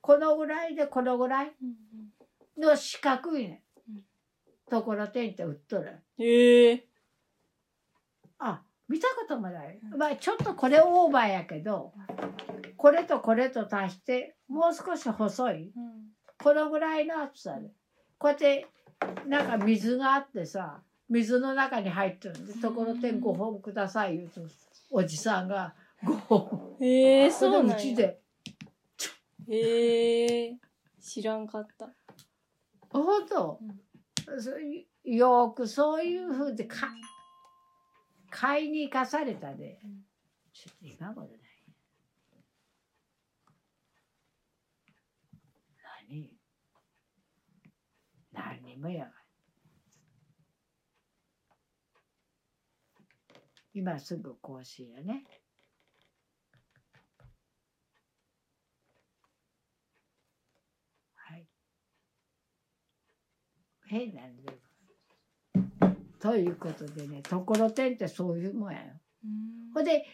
Speaker 1: このぐらいでこのぐらいの四角いね
Speaker 2: うん。
Speaker 1: ところてんって売っとる。
Speaker 2: へえ
Speaker 1: あ、見たこともない。
Speaker 2: うん
Speaker 1: まあちょっとこれオーバーやけど、これとこれと足して、もう少し細い。このぐらいの厚さで。こうやって、なんか水があってさ、水の中に入ってるんで、ところてん5本ください言うと、おじさんが5本。
Speaker 2: へえ
Speaker 1: それ
Speaker 2: そうなん
Speaker 1: うちで、
Speaker 2: へえ知らんかった。
Speaker 1: ほんと、そういよーくそういうふうでか、買いに行かされたで。
Speaker 2: うん。
Speaker 1: ちょっと今頃ない。何何にもやがる。今すぐ更新やね。はい。変なんだよ。ということでね、ところてんってそういうもんやよ。ほんで、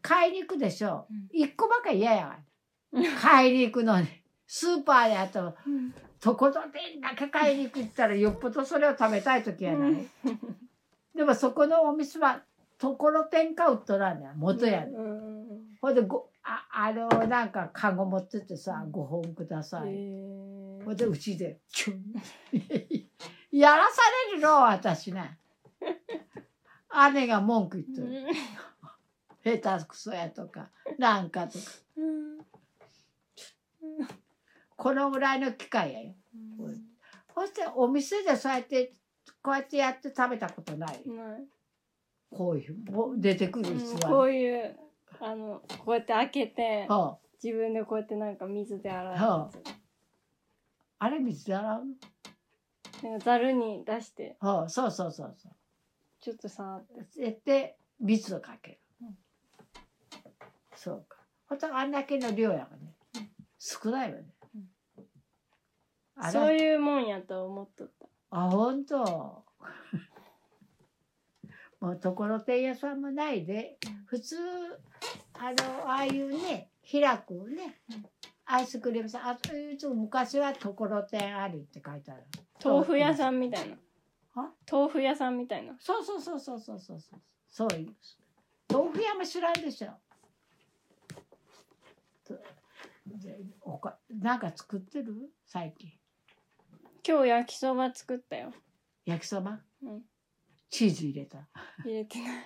Speaker 1: 買いに行くでしょ
Speaker 2: うん。
Speaker 1: 一個ばっかり嫌やが。買いに行くのに。スーパーであと、
Speaker 2: うん
Speaker 1: ところてんだけ買いに行くったらよっぽどそれを食べたい時やない。でもそこのお店はところてんか売っとらんねん。元やねん、ほんでごああのなんかカゴ持ってってさ5本ください、
Speaker 2: へ
Speaker 1: ほんでうちでチュン。やらされるの私ね。姉が文句言ってる、下手くそやとかなんかとか。
Speaker 2: うん
Speaker 1: このぐらいの機会やよ。そしてお店でそうやってこうやってやって食べたことない？
Speaker 2: ない。
Speaker 1: こういうお出てくる
Speaker 2: うん
Speaker 1: 器
Speaker 2: こういうあのこうやって開けて
Speaker 1: はあ、
Speaker 2: 自分でこうやってなんか水で洗う
Speaker 1: は
Speaker 2: やつ。
Speaker 1: あれ水で洗う？
Speaker 2: なんかざるに出して。
Speaker 1: はあ、そうそうそうそ
Speaker 2: ちょっと触って。
Speaker 1: うやって水をかける、
Speaker 2: うん
Speaker 1: そうか。ほんとあんだけの量やからね。少ないわね、
Speaker 2: そういうもんやと思っとった。
Speaker 1: あ、本当。もうところてん屋さんもないで、普通、あの、ああいうね、開くね、アイスクリームさん、あというと昔はところてんありって書いてある。
Speaker 2: 豆腐屋さんみたいな。豆腐屋さんみたいな。
Speaker 1: そうそうそうそうそうそうそう。そういう。豆腐屋も知らんでしょ。なんか作ってる？最近。
Speaker 2: 今日焼きそば作ったよ。
Speaker 1: 焼きそば？
Speaker 2: うん。
Speaker 1: チーズ入れた。
Speaker 2: 入れてない。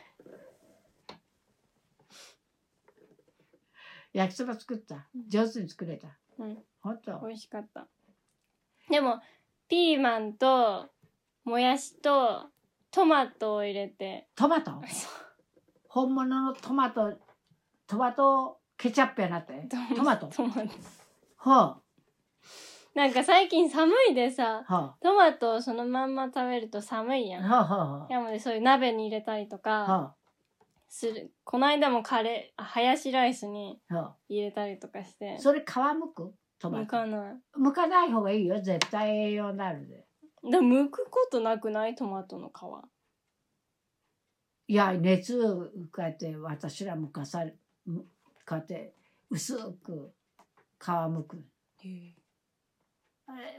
Speaker 1: 焼きそば作った？上手に作れた？
Speaker 2: うん。
Speaker 1: 本当？
Speaker 2: 美味しかった。でもピーマンともやしとトマトを入れて。
Speaker 1: トマト？本物のトマトトマトケチャップやなって。トマト。
Speaker 2: トマト？
Speaker 1: は
Speaker 2: なんか最近寒いでさ
Speaker 1: あ。は
Speaker 2: トマトをそのまんま食べると寒いやん。
Speaker 1: あはあはあ。
Speaker 2: なのでそういう鍋に入れたりとか
Speaker 1: は
Speaker 2: する。この間もカレーあハヤシライスに入れたりとかして。
Speaker 1: あそれ皮むく？トマ
Speaker 2: 向
Speaker 1: ト
Speaker 2: かない。
Speaker 1: むかない方がいいよ。絶対栄養になるで。
Speaker 2: でも剥くことなくない？トマトの皮。
Speaker 1: いや熱こうやって私らむかされむこうやって薄く皮むく。あれ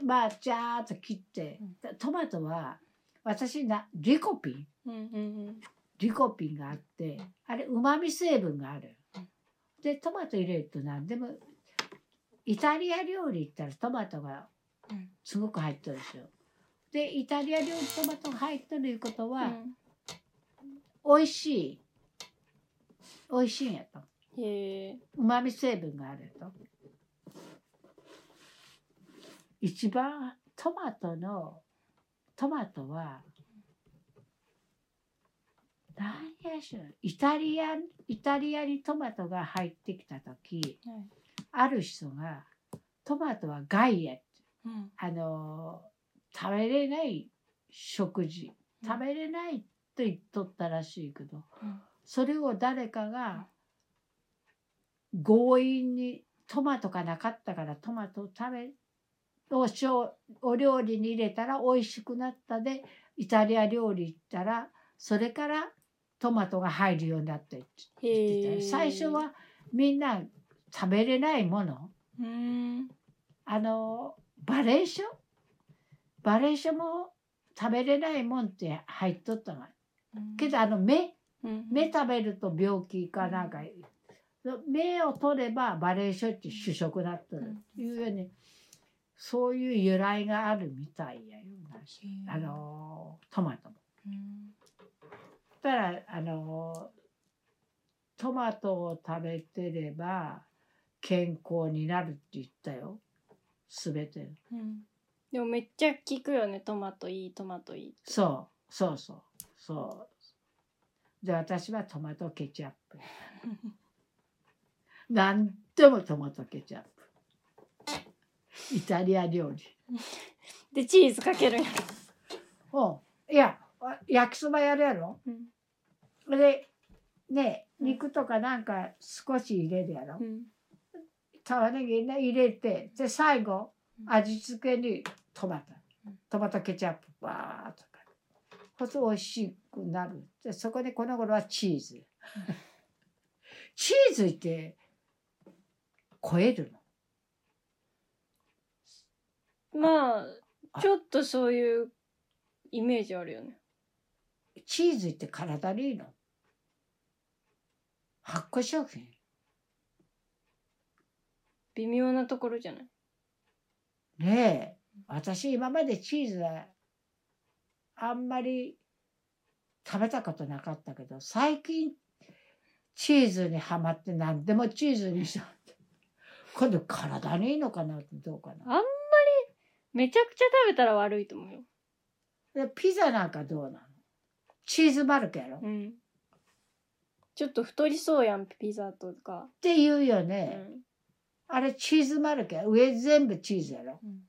Speaker 1: まあジャーっと切ってトマトは私なリコピン。
Speaker 2: うんうんうん。
Speaker 1: リコピンがあってあれうまみ成分がある。でトマト入れると何でもイタリア料理行ったらトマトが
Speaker 2: うん。
Speaker 1: すごく入ってるでしょ。でイタリア料理トマトが入ってるいうことは、
Speaker 2: うん。
Speaker 1: 美味しい。美味しいんやと。うまみ成分があると一番トマトのトマトは何やしらイタリアイタリアにトマトが入ってきた時
Speaker 2: はい。
Speaker 1: ある人がトマトは害や
Speaker 2: うん。
Speaker 1: あの食べれない食事。食べれないと言っとったらしいけど、
Speaker 2: うん。
Speaker 1: それを誰かが強引にトマトがなかったからトマトを食べおしょうお料理に入れたら美味しくなったでイタリア料理行ったらそれからトマトが入るようになったって最初はみんな食べれないもの。
Speaker 2: うん。
Speaker 1: あのバレーショバレーショも食べれないもんって入っとったがけどあの目
Speaker 2: うん。
Speaker 1: 目食べると病気かなんか、目を取ればバレーショって主食だったるいうようにそういう由来があるみたいやよあのトマトも。
Speaker 2: うん
Speaker 1: たらあのトマトを食べてれば健康になるって言ったよ全て。
Speaker 2: うんでもめっちゃ効くよねトマトいいトマトいい
Speaker 1: そうそうそうそう。で私はトマトケチャップ。何でもトマトケチャップ。イタリア料理。
Speaker 2: でチーズかけるん。や
Speaker 1: おいやあ焼きそばやるやろ？
Speaker 2: うん。
Speaker 1: でね肉とかなんか少し入れるやろ？
Speaker 2: うん。
Speaker 1: 玉ねぎね入れてで最後
Speaker 2: うん。
Speaker 1: 味付けにトマト。
Speaker 2: うん。
Speaker 1: トマトケチャップバーッとか。こそ美味しくなる。でそこでこの頃はチーズ。チーズって超えるの？
Speaker 2: まあちょっとそういうイメージあるよね。
Speaker 1: チーズって体にいいの？発酵食品？
Speaker 2: 微妙なところじゃない？
Speaker 1: ねえ。私今までチーズはあんまり食べたことなかったけど最近チーズにはまって何でもチーズにした今度体にいいのかなってどうかな。
Speaker 2: あんめちゃくちゃ食べたら悪いと思うよ。
Speaker 1: でピザなんかどうなの？チーズマルクやろ、っ
Speaker 2: うん。ちょっと太りそうやん、ピザとか。
Speaker 1: て言うよ
Speaker 2: う
Speaker 1: ね、
Speaker 2: ん。
Speaker 1: あれチーズマルクや上全部チーズやろ？
Speaker 2: うん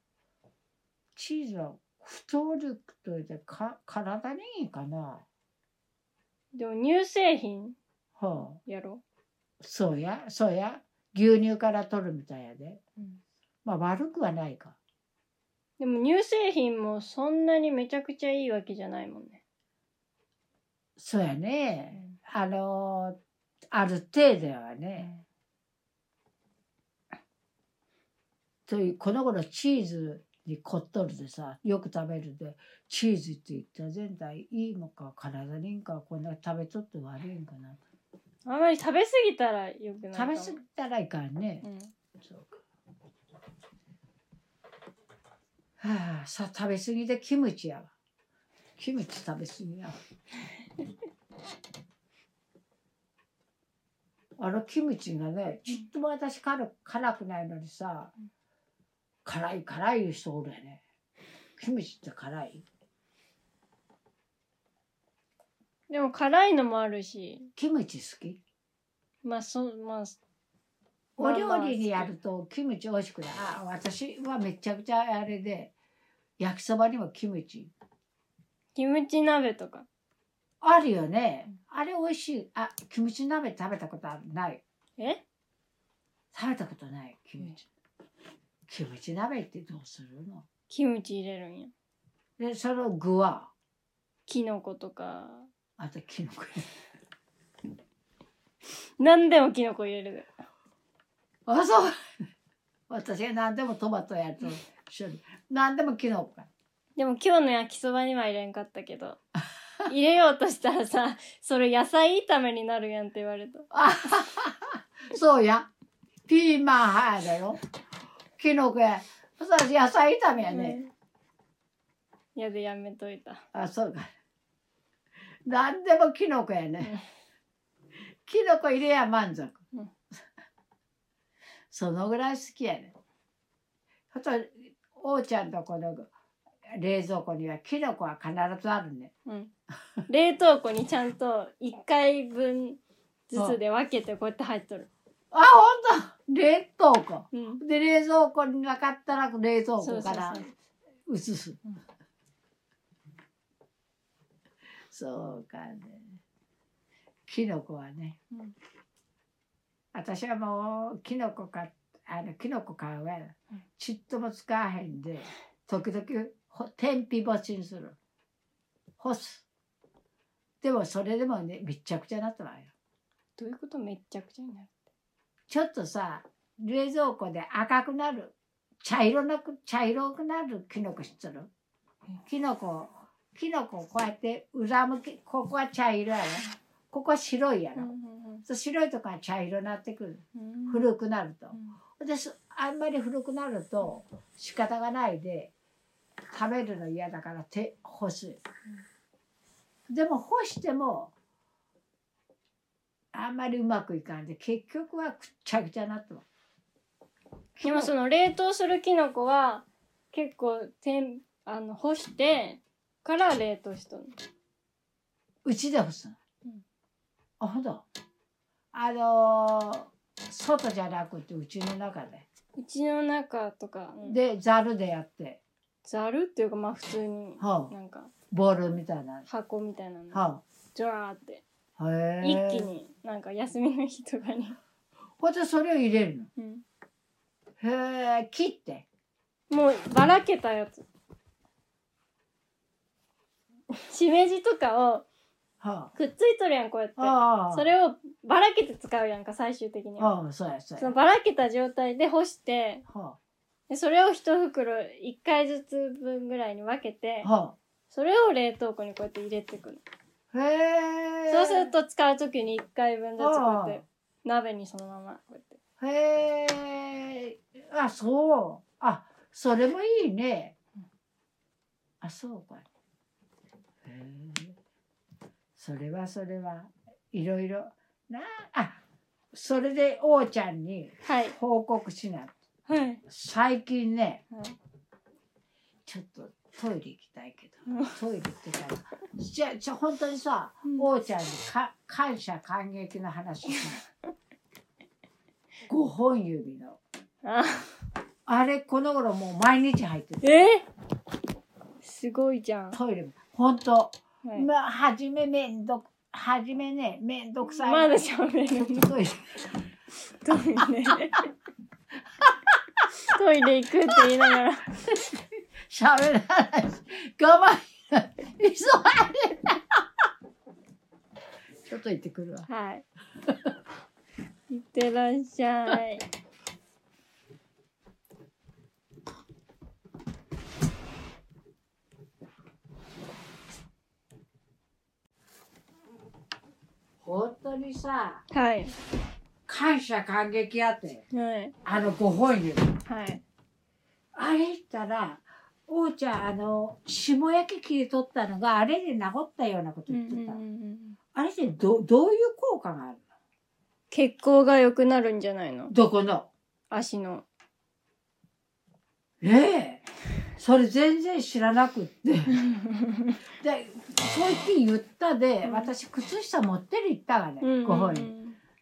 Speaker 1: チーズは太ると言ってか体にいいかな
Speaker 2: でも乳製品
Speaker 1: はあ
Speaker 2: やろ。
Speaker 1: そうやそうや牛乳から取るみたいやで
Speaker 2: うん。
Speaker 1: まあ悪くはないか
Speaker 2: でも乳製品もそんなにめちゃくちゃいいわけじゃないもんね。
Speaker 1: そうやね、あのある程度はね、というこの頃チーズにこっとるでさよく食べるでチーズって言ったら全体いいのか体にいいんかこんな食べとって悪いんかな
Speaker 2: あんまり食べ過ぎたらよくない。
Speaker 1: 食べ過ぎたらいかんね、
Speaker 2: うん。
Speaker 1: そうかはあさ食べ過ぎでキムチやわ。キムチ食べ過ぎやわ。あのキムチがねちっとも私辛辛くないのにさ
Speaker 2: うん
Speaker 1: 辛い辛い言う人おるやね。キムチって辛い？
Speaker 2: でも辛いのもあるし、
Speaker 1: キムチ好き？
Speaker 2: まあそう、まあ、
Speaker 1: お料理にやるとキムチ美味しくないあ私はめちゃくちゃあれで焼きそばにもキムチ
Speaker 2: キムチ鍋とか。
Speaker 1: あるよね。あれ美味しい。あ、キムチ鍋食べたことある？ない。
Speaker 2: え？
Speaker 1: 食べたことない、キムチ。キムチ鍋ってどうするの？
Speaker 2: キムチ入れるんや。
Speaker 1: で、その具は、
Speaker 2: キノコとか。
Speaker 1: あとキノコ。
Speaker 2: 何でもキノコ入れる。
Speaker 1: あ、そう。私は何でもトマトやると一緒に。何でもキノコか。
Speaker 2: でも今日の焼きそばには入れんかったけど。入れようとしたらさ、それ野菜炒めになるやんって言われた。
Speaker 1: あそうや。ピーマン入るやろ。キノコや。そしたら野菜炒めやね。
Speaker 2: うん。やでやめといた。
Speaker 1: あ、そうか。何でもキノコやね。キノコ入れや満足。
Speaker 2: うん
Speaker 1: そのぐらい好きやね。あと、おうちゃんとこの冷蔵庫にはキノコは必ずあるね。
Speaker 2: うん。冷凍庫にちゃんと1回分ずつで分けてこうやって入っとる。
Speaker 1: あ、ほんと？冷凍庫。
Speaker 2: うん。
Speaker 1: で、冷蔵庫になかったら冷蔵庫から。移す。
Speaker 2: うん
Speaker 1: そうかね。キノコはね。
Speaker 2: うん
Speaker 1: 私はもうキノコかあのキノコ買うわ。
Speaker 2: うん。
Speaker 1: ちっとも使わへんで時々ほ天日干しにする。干す。でもそれでもねめっちゃくちゃなったわよ。
Speaker 2: どういうことめっちゃくちゃになる
Speaker 1: ちょっとさ冷蔵庫で赤くなる。茶色なく茶色くなるキノコ知ってる？
Speaker 2: うん
Speaker 1: キノコキノコをこうやって裏向きここは茶色やろ？ここは白いやろ、そう白いとこは茶色になってくる
Speaker 2: うん
Speaker 1: 古くなると
Speaker 2: う。ん
Speaker 1: ですあんまり古くなると仕方がないで食べるの嫌だから手干す。でも干してもあんまりうまくいかんで結局はくっちゃくちゃなったわ。
Speaker 2: でもその冷凍するキノコは結構てんあの干してから冷凍しとる
Speaker 1: うちで干すの。
Speaker 2: うん
Speaker 1: あほんと？あのー外じゃなくてうちの中で。
Speaker 2: うちの中とか、うん
Speaker 3: で
Speaker 1: でざるでやって、
Speaker 2: ざるっていうかまあ普通に
Speaker 1: はあ、
Speaker 2: なんか
Speaker 1: ボールみたいな。
Speaker 2: 箱みたいなの
Speaker 1: は
Speaker 2: ジャーって。一気。になんか休みの日とかに、
Speaker 1: ほんでそれを入れるの。
Speaker 2: うん
Speaker 1: へえ、切って。
Speaker 2: もうばらけたやつしめじとかを
Speaker 1: は
Speaker 2: くっついとるやんこうやって
Speaker 1: あ。ああ。
Speaker 2: それをばらけて使うやんか最終的には
Speaker 1: ああ、そうや、そう
Speaker 2: そ
Speaker 1: や。
Speaker 2: のばらけた状態で干して
Speaker 1: は
Speaker 2: でそれを一袋1回ずつ分ぐらいに分けて
Speaker 1: あ。は
Speaker 2: それを冷凍庫にこうやって入れてくる
Speaker 1: へえ。
Speaker 2: そうすると使う時に1回分ずつこうやって鍋にそのままこうやって
Speaker 1: へえ。あ、そう。あ、それもいいね。あ、そうか。それはそれはいろいろなあ、それで王ちゃんに
Speaker 2: はい
Speaker 1: 報告しな。
Speaker 2: はい
Speaker 1: 最近ね、
Speaker 2: はい
Speaker 1: ちょっとトイレ行きたいけど、
Speaker 2: うん
Speaker 1: トイレ行ってたら、じゃ、じゃ、本当にさ、
Speaker 2: うん
Speaker 1: 王ちゃんにか感謝感激の話しない。5本指の。
Speaker 2: あ
Speaker 1: あれ、この頃もう毎日入ってる。
Speaker 2: え？すごいじゃん、
Speaker 1: トイレも。本当。
Speaker 2: はい
Speaker 1: まあ、はじめめんどく、はじめね、めんどくさい。
Speaker 2: まだ喋るの？
Speaker 1: トイレ。
Speaker 2: トイレトイレ行くって言いながら
Speaker 1: 喋らないし、我慢。急いで。ちょっと行ってくるわ。
Speaker 2: はいいってらっしゃい
Speaker 1: 本当にさ、
Speaker 2: はい。
Speaker 1: 感謝感激あって、
Speaker 2: はい。
Speaker 1: あの5本指。
Speaker 2: はい。
Speaker 1: あれ言ったら、王ちゃん、あの、霜焼き切り取ったのが、あれで治ったようなこと
Speaker 2: うんうん
Speaker 1: 言ってた。
Speaker 2: うんうん。
Speaker 1: あれってど、どういう効果がある
Speaker 2: 血行が良くなるんじゃないの
Speaker 1: の？どこの？
Speaker 2: 足の。
Speaker 1: ええそれ全然知らなくって。で、そう言って言ったで、
Speaker 2: うん。
Speaker 1: 私、靴下持ってる言ったわね、
Speaker 2: うんうん
Speaker 1: 5本に。
Speaker 2: うん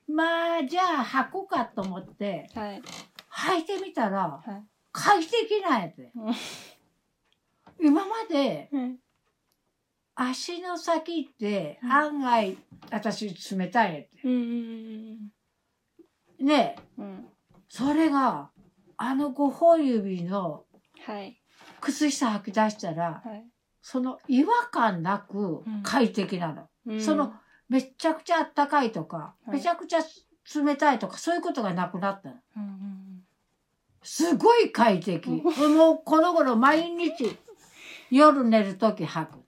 Speaker 1: まあ、じゃあ履こうかと思って、
Speaker 2: はい。
Speaker 1: 履いてみたら、
Speaker 2: はい。
Speaker 1: 快適なんやて。
Speaker 2: うん。
Speaker 1: 今まで
Speaker 2: はい
Speaker 1: 足の先って
Speaker 2: うん。
Speaker 1: 案外私冷たいやって。
Speaker 2: うんうん
Speaker 1: ねえ
Speaker 2: うん。うん。
Speaker 1: それがあの5本指の
Speaker 2: はい
Speaker 1: 靴下履き出したら
Speaker 2: はい
Speaker 1: その違和感なく
Speaker 2: うん
Speaker 1: 快適なの。
Speaker 2: うん
Speaker 1: そのめちゃくちゃあったかいとか、
Speaker 2: はい
Speaker 1: めちゃくちゃ冷たいとかそういうことがなくなったの。
Speaker 2: うんうん
Speaker 1: すごい快適。もうこの頃毎日夜寝るとき履く。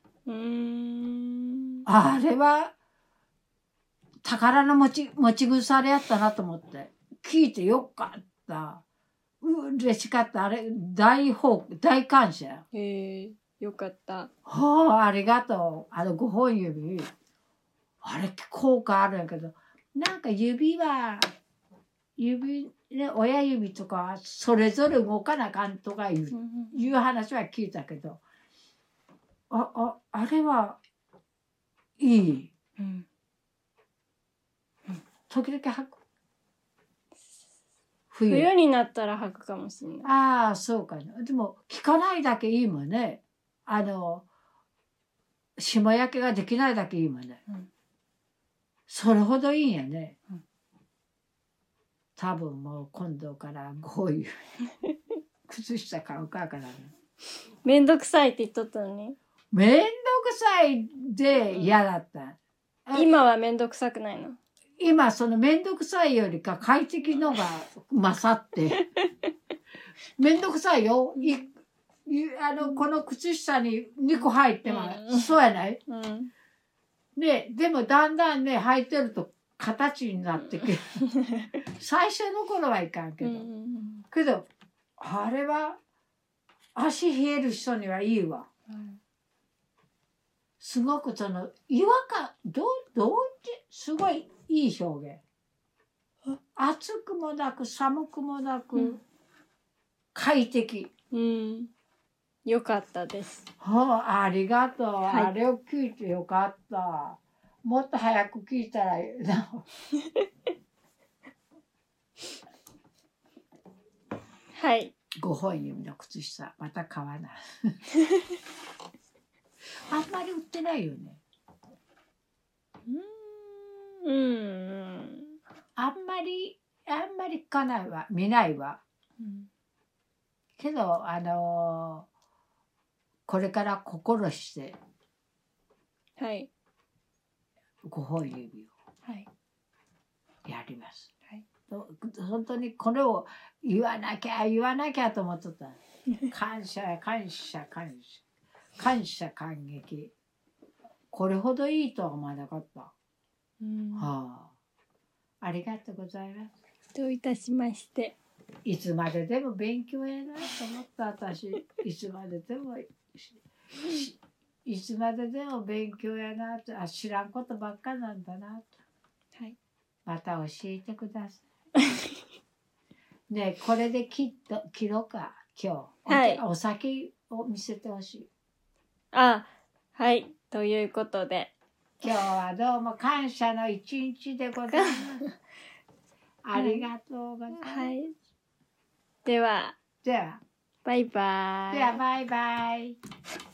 Speaker 1: あれは宝の持ち持ち腐れやったなと思って聞いてよかったう嬉しかった。あれ大報大感謝。
Speaker 2: へえよかった。
Speaker 1: はあありがとう。あの5本指。あれ効果あるんやけど。なんか指は指ね親指とかそれぞれ動かなあかんとかいういう話は聞いたけど。あああれはいい。
Speaker 2: うん。
Speaker 1: 時々履く冬。
Speaker 2: 冬になったら履くかもしれない。
Speaker 1: ああそうか。なでも聞かないだけいいもんね。あの霜焼けができないだけいいもんね、
Speaker 2: うん。
Speaker 1: それほどいいんやね、
Speaker 2: うん。
Speaker 1: 多分もう今度からこういう 靴下買うかからね
Speaker 2: めんどくさいって言っとったのに。
Speaker 1: めんどくさいで嫌だった、あ
Speaker 2: 今はめんどくさくないの
Speaker 1: 今そのめんどくさいよりか快適のが勝って。めんどくさいよ。いいあのこの靴下に2個入っても、
Speaker 2: う。ん。
Speaker 1: そうやない？
Speaker 2: うん。
Speaker 1: ねでもだんだんね履いてると形になってくる。最初の頃はいかんけど、
Speaker 2: うん
Speaker 1: けどあれは足冷える人にはいいわすごくその違和感どうどうすごいいい表現。暑くもなく寒くもなく、
Speaker 2: うん。
Speaker 1: 快適。
Speaker 2: うん。よかったです。
Speaker 1: はあ、ありがとう、
Speaker 2: はい。
Speaker 1: あれを聞いてよかった。もっと早く聞いたらな
Speaker 2: はい。
Speaker 1: 5本指の靴下また買わない あんまり売ってないよね。
Speaker 2: うん。うん。
Speaker 1: あんまりあんまり聞かないわ。見ないわ。けどあのーこれから心して
Speaker 2: はい。
Speaker 1: 5本指
Speaker 2: はい。
Speaker 1: をやります、
Speaker 2: はい。
Speaker 1: と本当にこれを言わなきゃ言わなきゃと思っとった。感謝感謝感謝感謝感激これほどいいとは思わなかった。
Speaker 2: うん
Speaker 1: はあ、ありがとうございます。
Speaker 2: どういたしまして。
Speaker 1: いつまででも勉強やなと思った私いつまででもいつまででも勉強やなとあ知らんことばっかなんだなと
Speaker 2: はい。
Speaker 1: また教えてください。ねえこれで切っと切ろうか今日、
Speaker 2: はい
Speaker 1: お酒を見せてほしい。
Speaker 2: あ、はい。ということで。
Speaker 1: 今日はどうも感謝の一日でございます。ありがとうございます。
Speaker 2: はい。では、
Speaker 1: では、
Speaker 2: バイバイ。
Speaker 1: ではバイバイ。